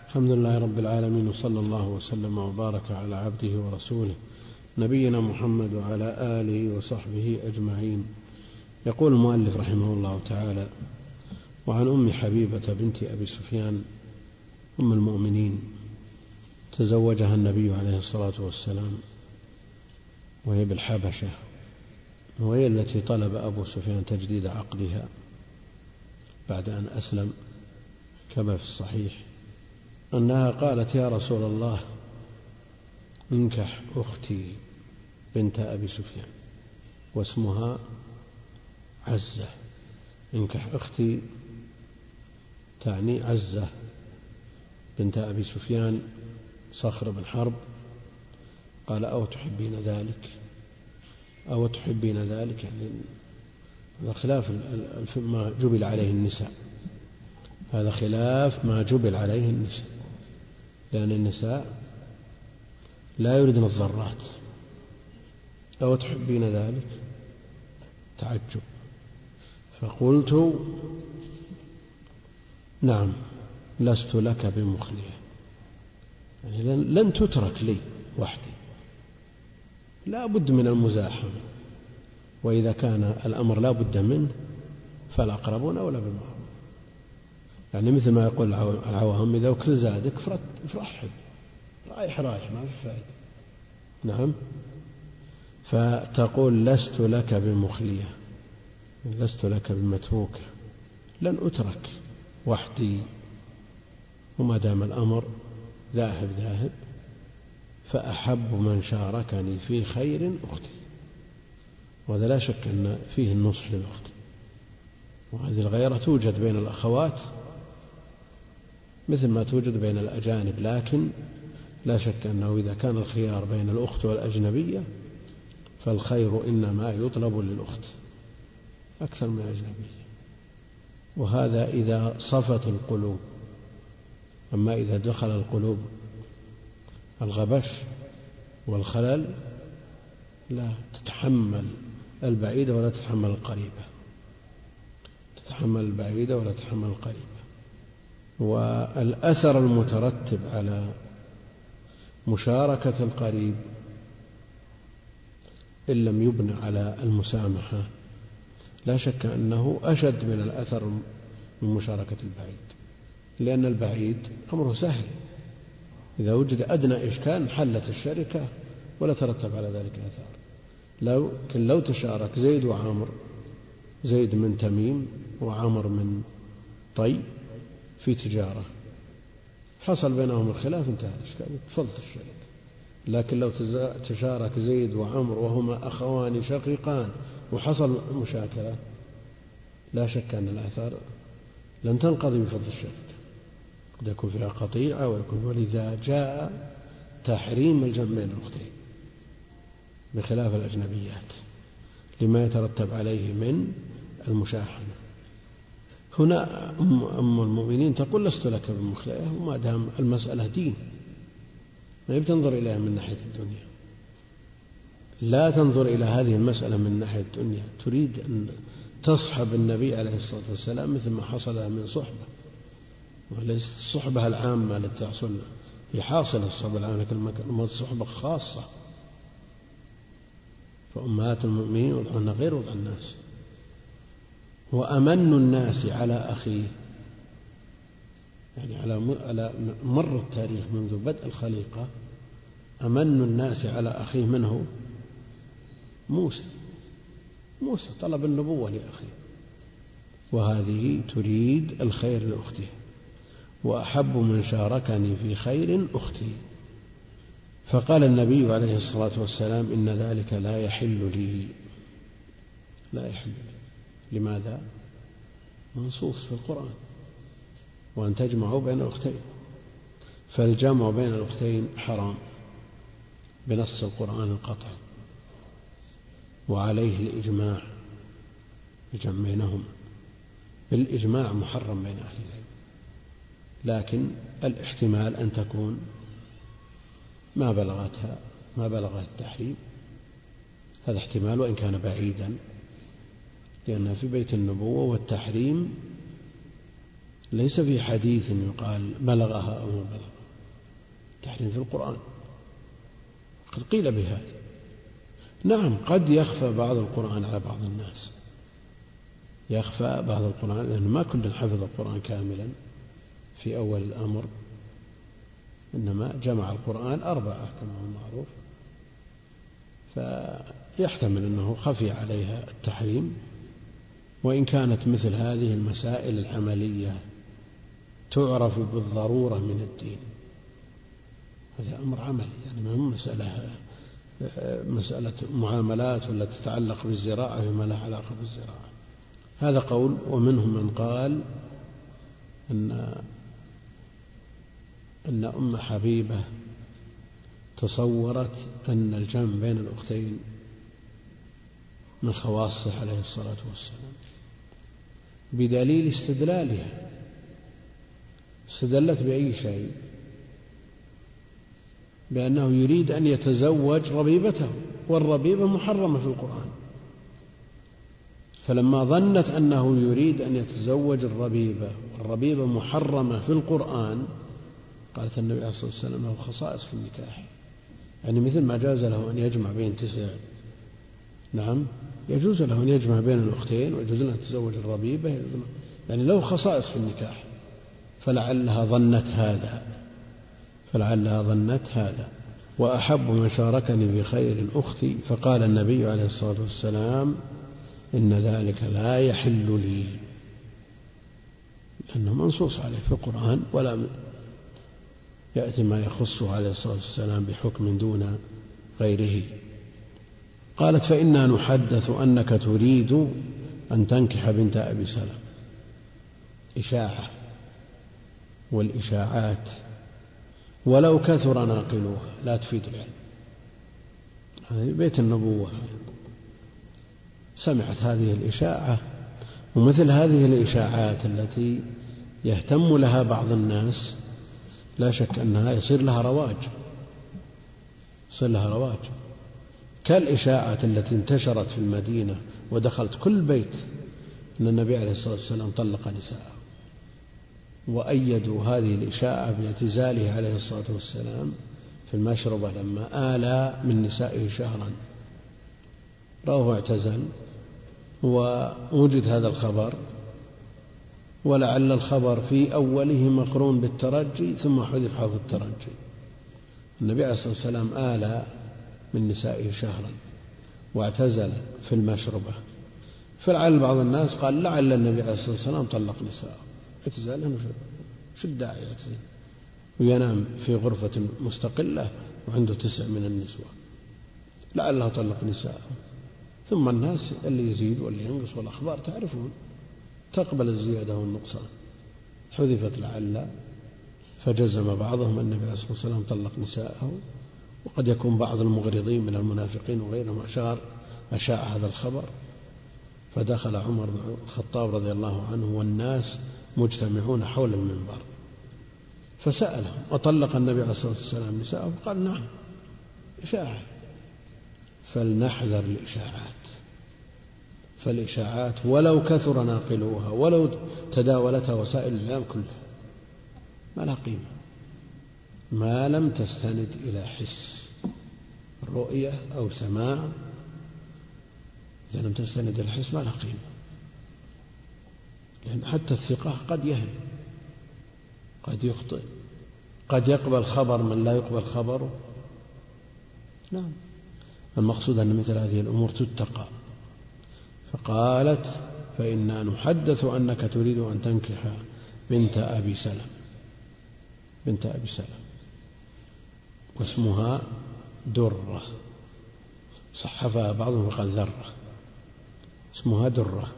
الحمد لله رب العالمين وصلى الله وسلم وبارك على عبده ورسوله نبينا محمد وعلى آله وصحبه أجمعين. يقول المؤلف رحمه الله تعالى وعن أم حبيبة بنت أبي سفيان أم المؤمنين تزوجها النبي عليه الصلاة والسلام وهي بالحبشة وهي التي طلب أبو سفيان تجديد عقدها بعد أن أسلم كما في الصحيح أنها قالت يا رسول الله إنكح أختي بنت أبي سفيان واسمها عزة. انكح أختي تعني عزة. بنت أبي سفيان صخر بن حرب قال أو تحبين ذلك؟ أو تحبين ذلك؟ يعني هذا خلاف ما جبل عليه النساء. هذا خلاف ما جبل عليه النساء. لأن النساء لا يردن الضرات. أو تحبين ذلك؟ تعجب. فقلت نعم لست لك بمخلية. يعني لن تترك لي وحدي. لا بد من المزاحمة. وإذا كان الأمر لا بد منه فالأقربون أولى بالمعروف. يعني مثل ما يقول العوام إذا أكل زادك فرحب. رايح رايح ما في فائدة نعم؟ فتقول لست لك بمخلية. لست لك بمتروكة لن أترك وحدي وما دام الأمر ذاهب ذاهب فأحب من شاركني في خير أختي. وهذا لا شك أن فيه النصح للأخت. وهذه الغيرة توجد بين الأخوات مثل ما توجد بين الأجانب لكن لا شك أنه إذا كان الخيار بين الأخت والأجنبية فالخير إنما يطلب للأخت. أكثر من الأجنبية وهذا إذا صفت القلوب. أما إذا دخل القلوب الغبش والخلل لا تتحمل البعيدة ولا تتحمل القريبة تتحمل البعيدة ولا تتحمل القريبة والأثر المترتب على مشاركة القريب إن لم يبن على المسامحة لا شك أنه أشد من الأثر من مشاركة البعيد لأن البعيد أمره سهل. إذا وجد أدنى إشكال حلت الشركة ولا ترتب على ذلك آثار لو لو تشارك زيد وعامر زيد من تميم وعمر من طي في تجارة حصل بينهم الخلاف انتهى الإشكال تفضل الشركة. لكن لو تشارك زيد وعمر وهما أخوان شقيقان وحصل مشاكلة لا شك أن الآثار لن تنقضي بفضل الشركة قد يكون فيها قطيعة ويكون ولذا جاء تحريم الجمع بين الأختين بخلاف الأجنبيات لما يترتب عليه من المشاحنة. هنا أم المؤمنين تقول لست لك بمخلئة وما دام المسألة دين ما بتنظر إليها من ناحية الدنيا؟ لا تنظر إلى هذه المسألة من ناحية الدنيا. تريد أن تصحب النبي عليه الصلاة والسلام مثل ما حصل من صحبة وليست الصحبة العامة التي تحصل هي حاصلة الصحبة العامة لكن الصحبة خاصة. فأمهات المؤمنين وضعهن غير وضع الناس. وأمن الناس على أخيه. يعني على على مر التاريخ منذ بدء الخليقة أمن الناس على أخيه. من هو؟ موسى. موسى طلب النبوة لأخيه. وهذه تريد الخير لأخته. وأحب من شاركني في خير أختي فقال النبي عليه الصلاة والسلام إن ذلك لا يحل لي. لا يحل لي. لماذا؟ منصوص في القرآن. وأن تجمعوا بين الأختين. فالجمع بين الأختين حرام. بنص القرآن القطعي وعليه الإجماع الجمع بينهما بالإجماع محرم بين أهل العلم لكن الاحتمال أن تكون ما بلغتها ما بلغت التحريم. هذا احتمال وإن كان بعيدا لأنها في بيت النبوة والتحريم ليس في حديث يقال بلغها أو ما بلغ التحريم في القرآن. قد قيل بهذا. نعم قد يخفى بعض القرآن على بعض الناس. يخفى بعض القرآن لأن ما كل حفظ القرآن كاملا في أول الأمر إنما جمع القرآن أربعة كما هو معروف. فيحتمل أنه خفي عليها التحريم وإن كانت مثل هذه المسائل العملية تعرف بالضرورة من الدين. هذا أمر عملي يعني ما هو مسألة مسألة معاملات ولا تتعلق بالزراعة فيما لا علاقة بالزراعة. هذا قول ومنهم من قال أن أن أم حبيبة تصورت أن الجمع بين الأختين من خواصه عليه الصلاة والسلام. بدليل استدلالها. استدلت بأي شيء؟ بأنه يريد أن يتزوج ربيبته والربيبة محرمة في القرآن. فلما ظنت أنه يريد أن يتزوج الربيبة والربيبة محرمة في القرآن قالت النبي عليه الصلاة والسلام له خصائص في النكاح. يعني مثل ما جاز له أن يجمع بين تسع نعم يجوز له أن يجمع بين الأختين ويجوز له أن يتزوج الربيبة يعني له خصائص في النكاح. فلعلها ظنت هذا. فلعلها ظنت هذا. وأحب من شاركني في خير أختي فقال النبي عليه الصلاة والسلام إن ذلك لا يحل لي. لأنه منصوص عليه في القرآن ولا يأتي ما يخصه عليه الصلاة والسلام بحكم دون غيره. قالت فإنا نحدث أنك تريد أن تنكح بنت أبي سلمة. إشاعة والإشاعات. ولو كثر ناقلوها لا تفيد العلم. هذه بيت النبوة. سمعت هذه الإشاعة ومثل هذه الإشاعات التي يهتم لها بعض الناس لا شك أنها يصير لها رواج. يصير لها رواج. كالإشاعة التي انتشرت في المدينة ودخلت كل بيت أن النبي عليه الصلاة والسلام طلق نساءه. وأيدوا هذه الإشاعة باعتزاله عليه الصلاة والسلام في المشربة لما آلى من نسائه شهرا. رأوه اعتزل ووجد هذا الخبر ولعل الخبر في أوله مقرون بالترجي ثم حذف حرف الترجي. النبي عليه الصلاة والسلام آلى من نسائه شهرا واعتزل في المشربة. فلعل بعض الناس قال لعل النبي عليه الصلاة والسلام طلق نساءه. اعتزال شو الداعي وينام في غرفة مستقلة وعنده تسع من النسوة. لعله طلق نساءه. ثم الناس اللي يزيد واللي ينقص والأخبار تعرفون. تقبل الزيادة والنقصان. حذفت لعل فجزم بعضهم النبي عليه الصلاة والسلام طلق نساءه. وقد يكون بعض المغرضين من المنافقين وغيرهم أشار أشاع هذا الخبر. فدخل عمر بن الخطاب رضي الله عنه والناس مجتمعون حول المنبر. فسألهم وطلق النبي عليه الصلاة والسلام نساءه فقال نعم إشاعة فلنحذر الإشاعات. فالإشاعات ولو كثر ناقلوها ولو تداولتها وسائل الإعلام كلها ما لها قيمة. ما لم تستند إلى حس رؤية أو سماع إذا لم تستند إلى الحس ما لها قيمة. لأن حتى الثقة قد يهم قد يخطئ قد يقبل خبر من لا يقبل خبره. نعم. المقصود أن مثل هذه الأمور تتقى. فقالت فإنا نحدث أنك تريد أن تنكح بنت أبي سلم. بنت أبي سلم. واسمها درة. صحفها بعضهم وقال ذرة. اسمها درة.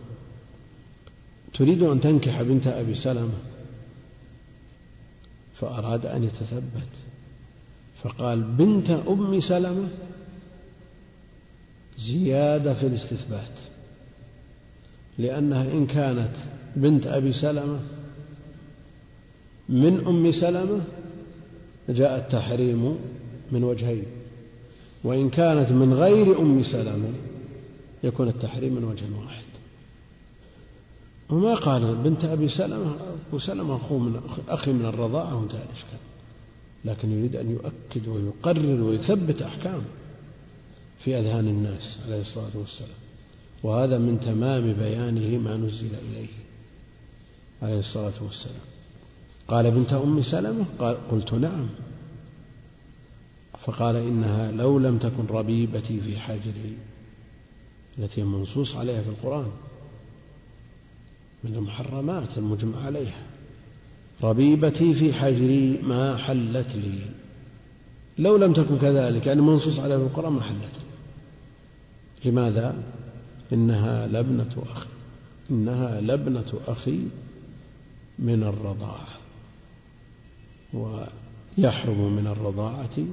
تريد أن تنكح بنت أبي سلمة؟ فأراد أن يتثبت. فقال بنت أم سلمة؟ زيادة في الاستثبات. لأنها إن كانت بنت أبي سلمة من أم سلمة جاء التحريم من وجهين. وإن كانت من غير أم سلمة يكون التحريم من وجه واحد. وما قال بنت أبي سلمة أبو سلمة أخو من أخي من الرضاعة وانتهى الإشكال لكن يريد أن يؤكد ويقرر ويثبت أحكام في أذهان الناس عليه الصلاة والسلام. وهذا من تمام بيانه ما نزل إليه عليه الصلاة والسلام. قال بنت أم سلمة قال قلت نعم. فقال إنها لو لم تكن ربيبتي في حجري التي منصوص عليها في القرآن. من المحرمات المجمع عليها. ربيبتي في حجري ما حلت لي. لو لم تكن كذلك يعني منصوص عليها في القرآن ما حلت لي. لماذا؟ إنها لبنة أخي. إنها لبنة أخي من الرضاعة. ويحرم من الرضاعة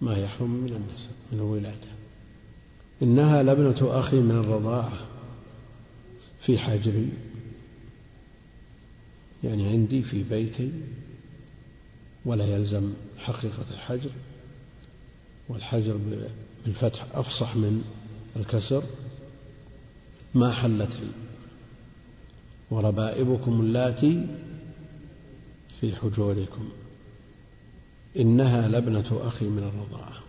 ما يحرم من النسب من الولادة. إنها لبنة أخي من الرضاعة. في حجري يعني عندي في بيتي ولا يلزم حقيقة الحجر والحجر بالفتح أفصح من الكسر ما حلت لي. وربائبكم اللاتي في حجوركم إنها لبنة أخي من الرضاعة.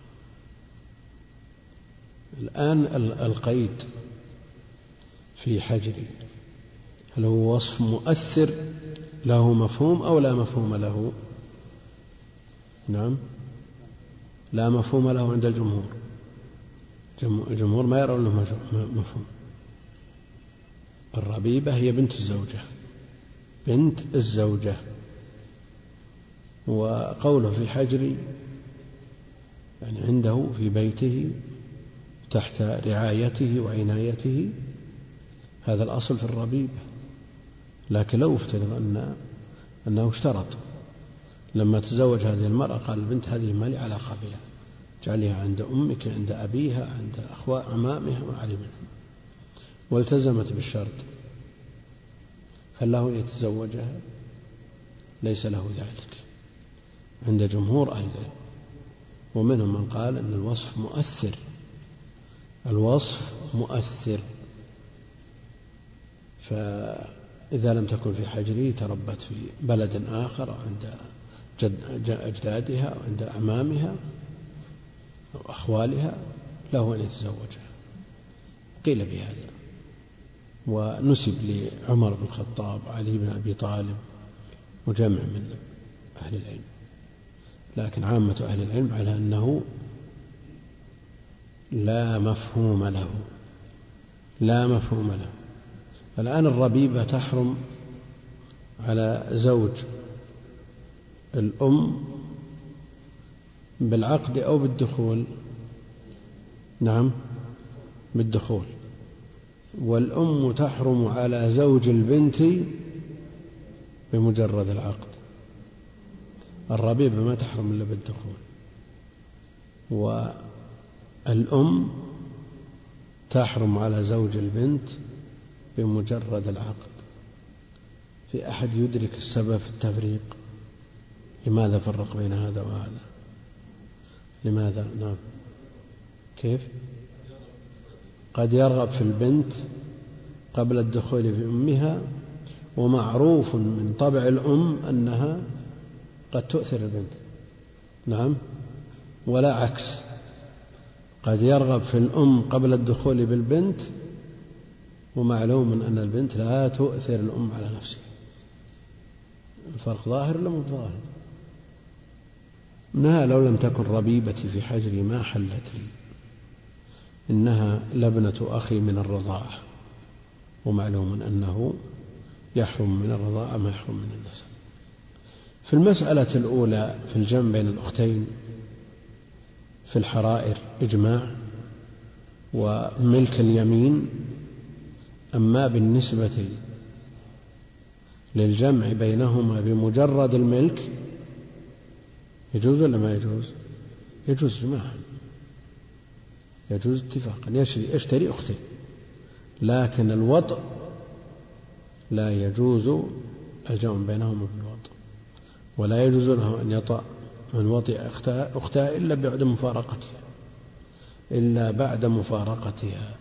الآن القيد في حجري هل هو وصف مؤثر له مفهوم أو لا مفهوم له؟ نعم. لا مفهوم له عند الجمهور. الجمهور ما يرون له مفهوم الربيبة هي بنت الزوجة. بنت الزوجة. وقوله في حجري يعني عنده في بيته تحت رعايته وعنايته هذا الأصل في الربيبة لكن لو افترض أن أنه اشترط. لما تزوج هذه المرأة قال البنت هذه ما لي علاقة بها. اجعليها عند أمك عند أبيها عند أخوة أمامها ما علي منهم والتزمت بالشرط. هل له أن يتزوجها. ليس له ذلك. عند جمهور أهل العلم. ومنهم من قال أن الوصف مؤثر. الوصف مؤثر. فإذا لم تكن في حجره تربت في بلد آخر عند جد أجدادها أو عند أعمامها أو أخوالها له أن يتزوجها. قيل بهذا. ونسب لعمر بن الخطاب علي بن أبي طالب وجمع من أهل العلم. لكن عامة أهل العلم على أنه لا مفهوم له. لا مفهوم له. الآن الربيبة تحرم على زوج الأم بالعقد أو بالدخول. نعم بالدخول. والأم تحرم على زوج البنت بمجرد العقد. الربيبة ما تحرم إلا بالدخول. والأم تحرم على زوج البنت بمجرد العقد. في أحد يدرك السبب في التفريق؟ لماذا فرق بين هذا وهذا؟ لماذا؟ نعم. كيف؟ قد يرغب في البنت قبل الدخول في أمها ومعروف من طبع الأم أنها قد تؤثر البنت. نعم. ولا عكس. قد يرغب في الأم قبل الدخول بالبنت ومعلوم أن البنت لا تؤثر الأم على نفسها. الفرق ظاهر ولا مو ظاهر؟ إنها لو لم تكن ربيبتي في حجري ما حلت لي. إنها لبنة أخي من الرضاعة. ومعلوم أنه يحرم من الرضاعة ما يحرم من النسب. في المسألة الأولى في الجمع بين الأختين في الحرائر إجماع وملك اليمين أما بالنسبة للجمع بينهما بمجرد الملك يجوز ولا ما يجوز؟ يجوز جماعة يجوز اتفاقا. يشتري يشتري أختين لكن الوطء لا يجوز الجمع بينهما بالوطء. ولا يجوز له أن يطأ من وطئ أختها إلا بعد مفارقتها. إلا بعد مفارقتها.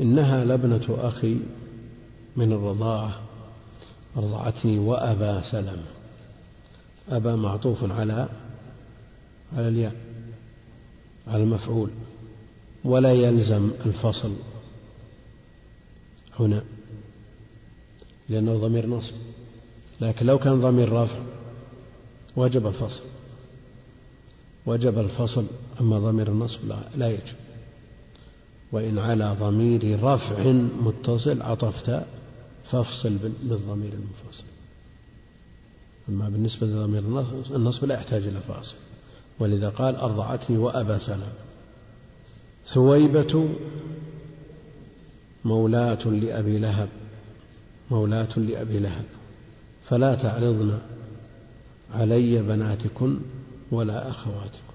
إنها لبنة أخي من الرضاعة أرضعتني وأبا سلمة أبا معطوف على على الياء على المفعول. ولا يلزم الفصل هنا لأنه ضمير نصب. لكن لو كان ضمير رفع وجب الفصل. وجب الفصل أما ضمير النصب لا, لا يجب. وإن على ضمير رفع متصل عطفت فافصل بالضمير المنفصل. أما بالنسبة لضمير النصب لا يحتاج إلى فاصل. ولذا قال أرضعتني وأبا سلام ثويبة مولاة لأبي لهب. مولاة لأبي لهب. فلا تعرضن علي بناتكن ولا أخواتكن.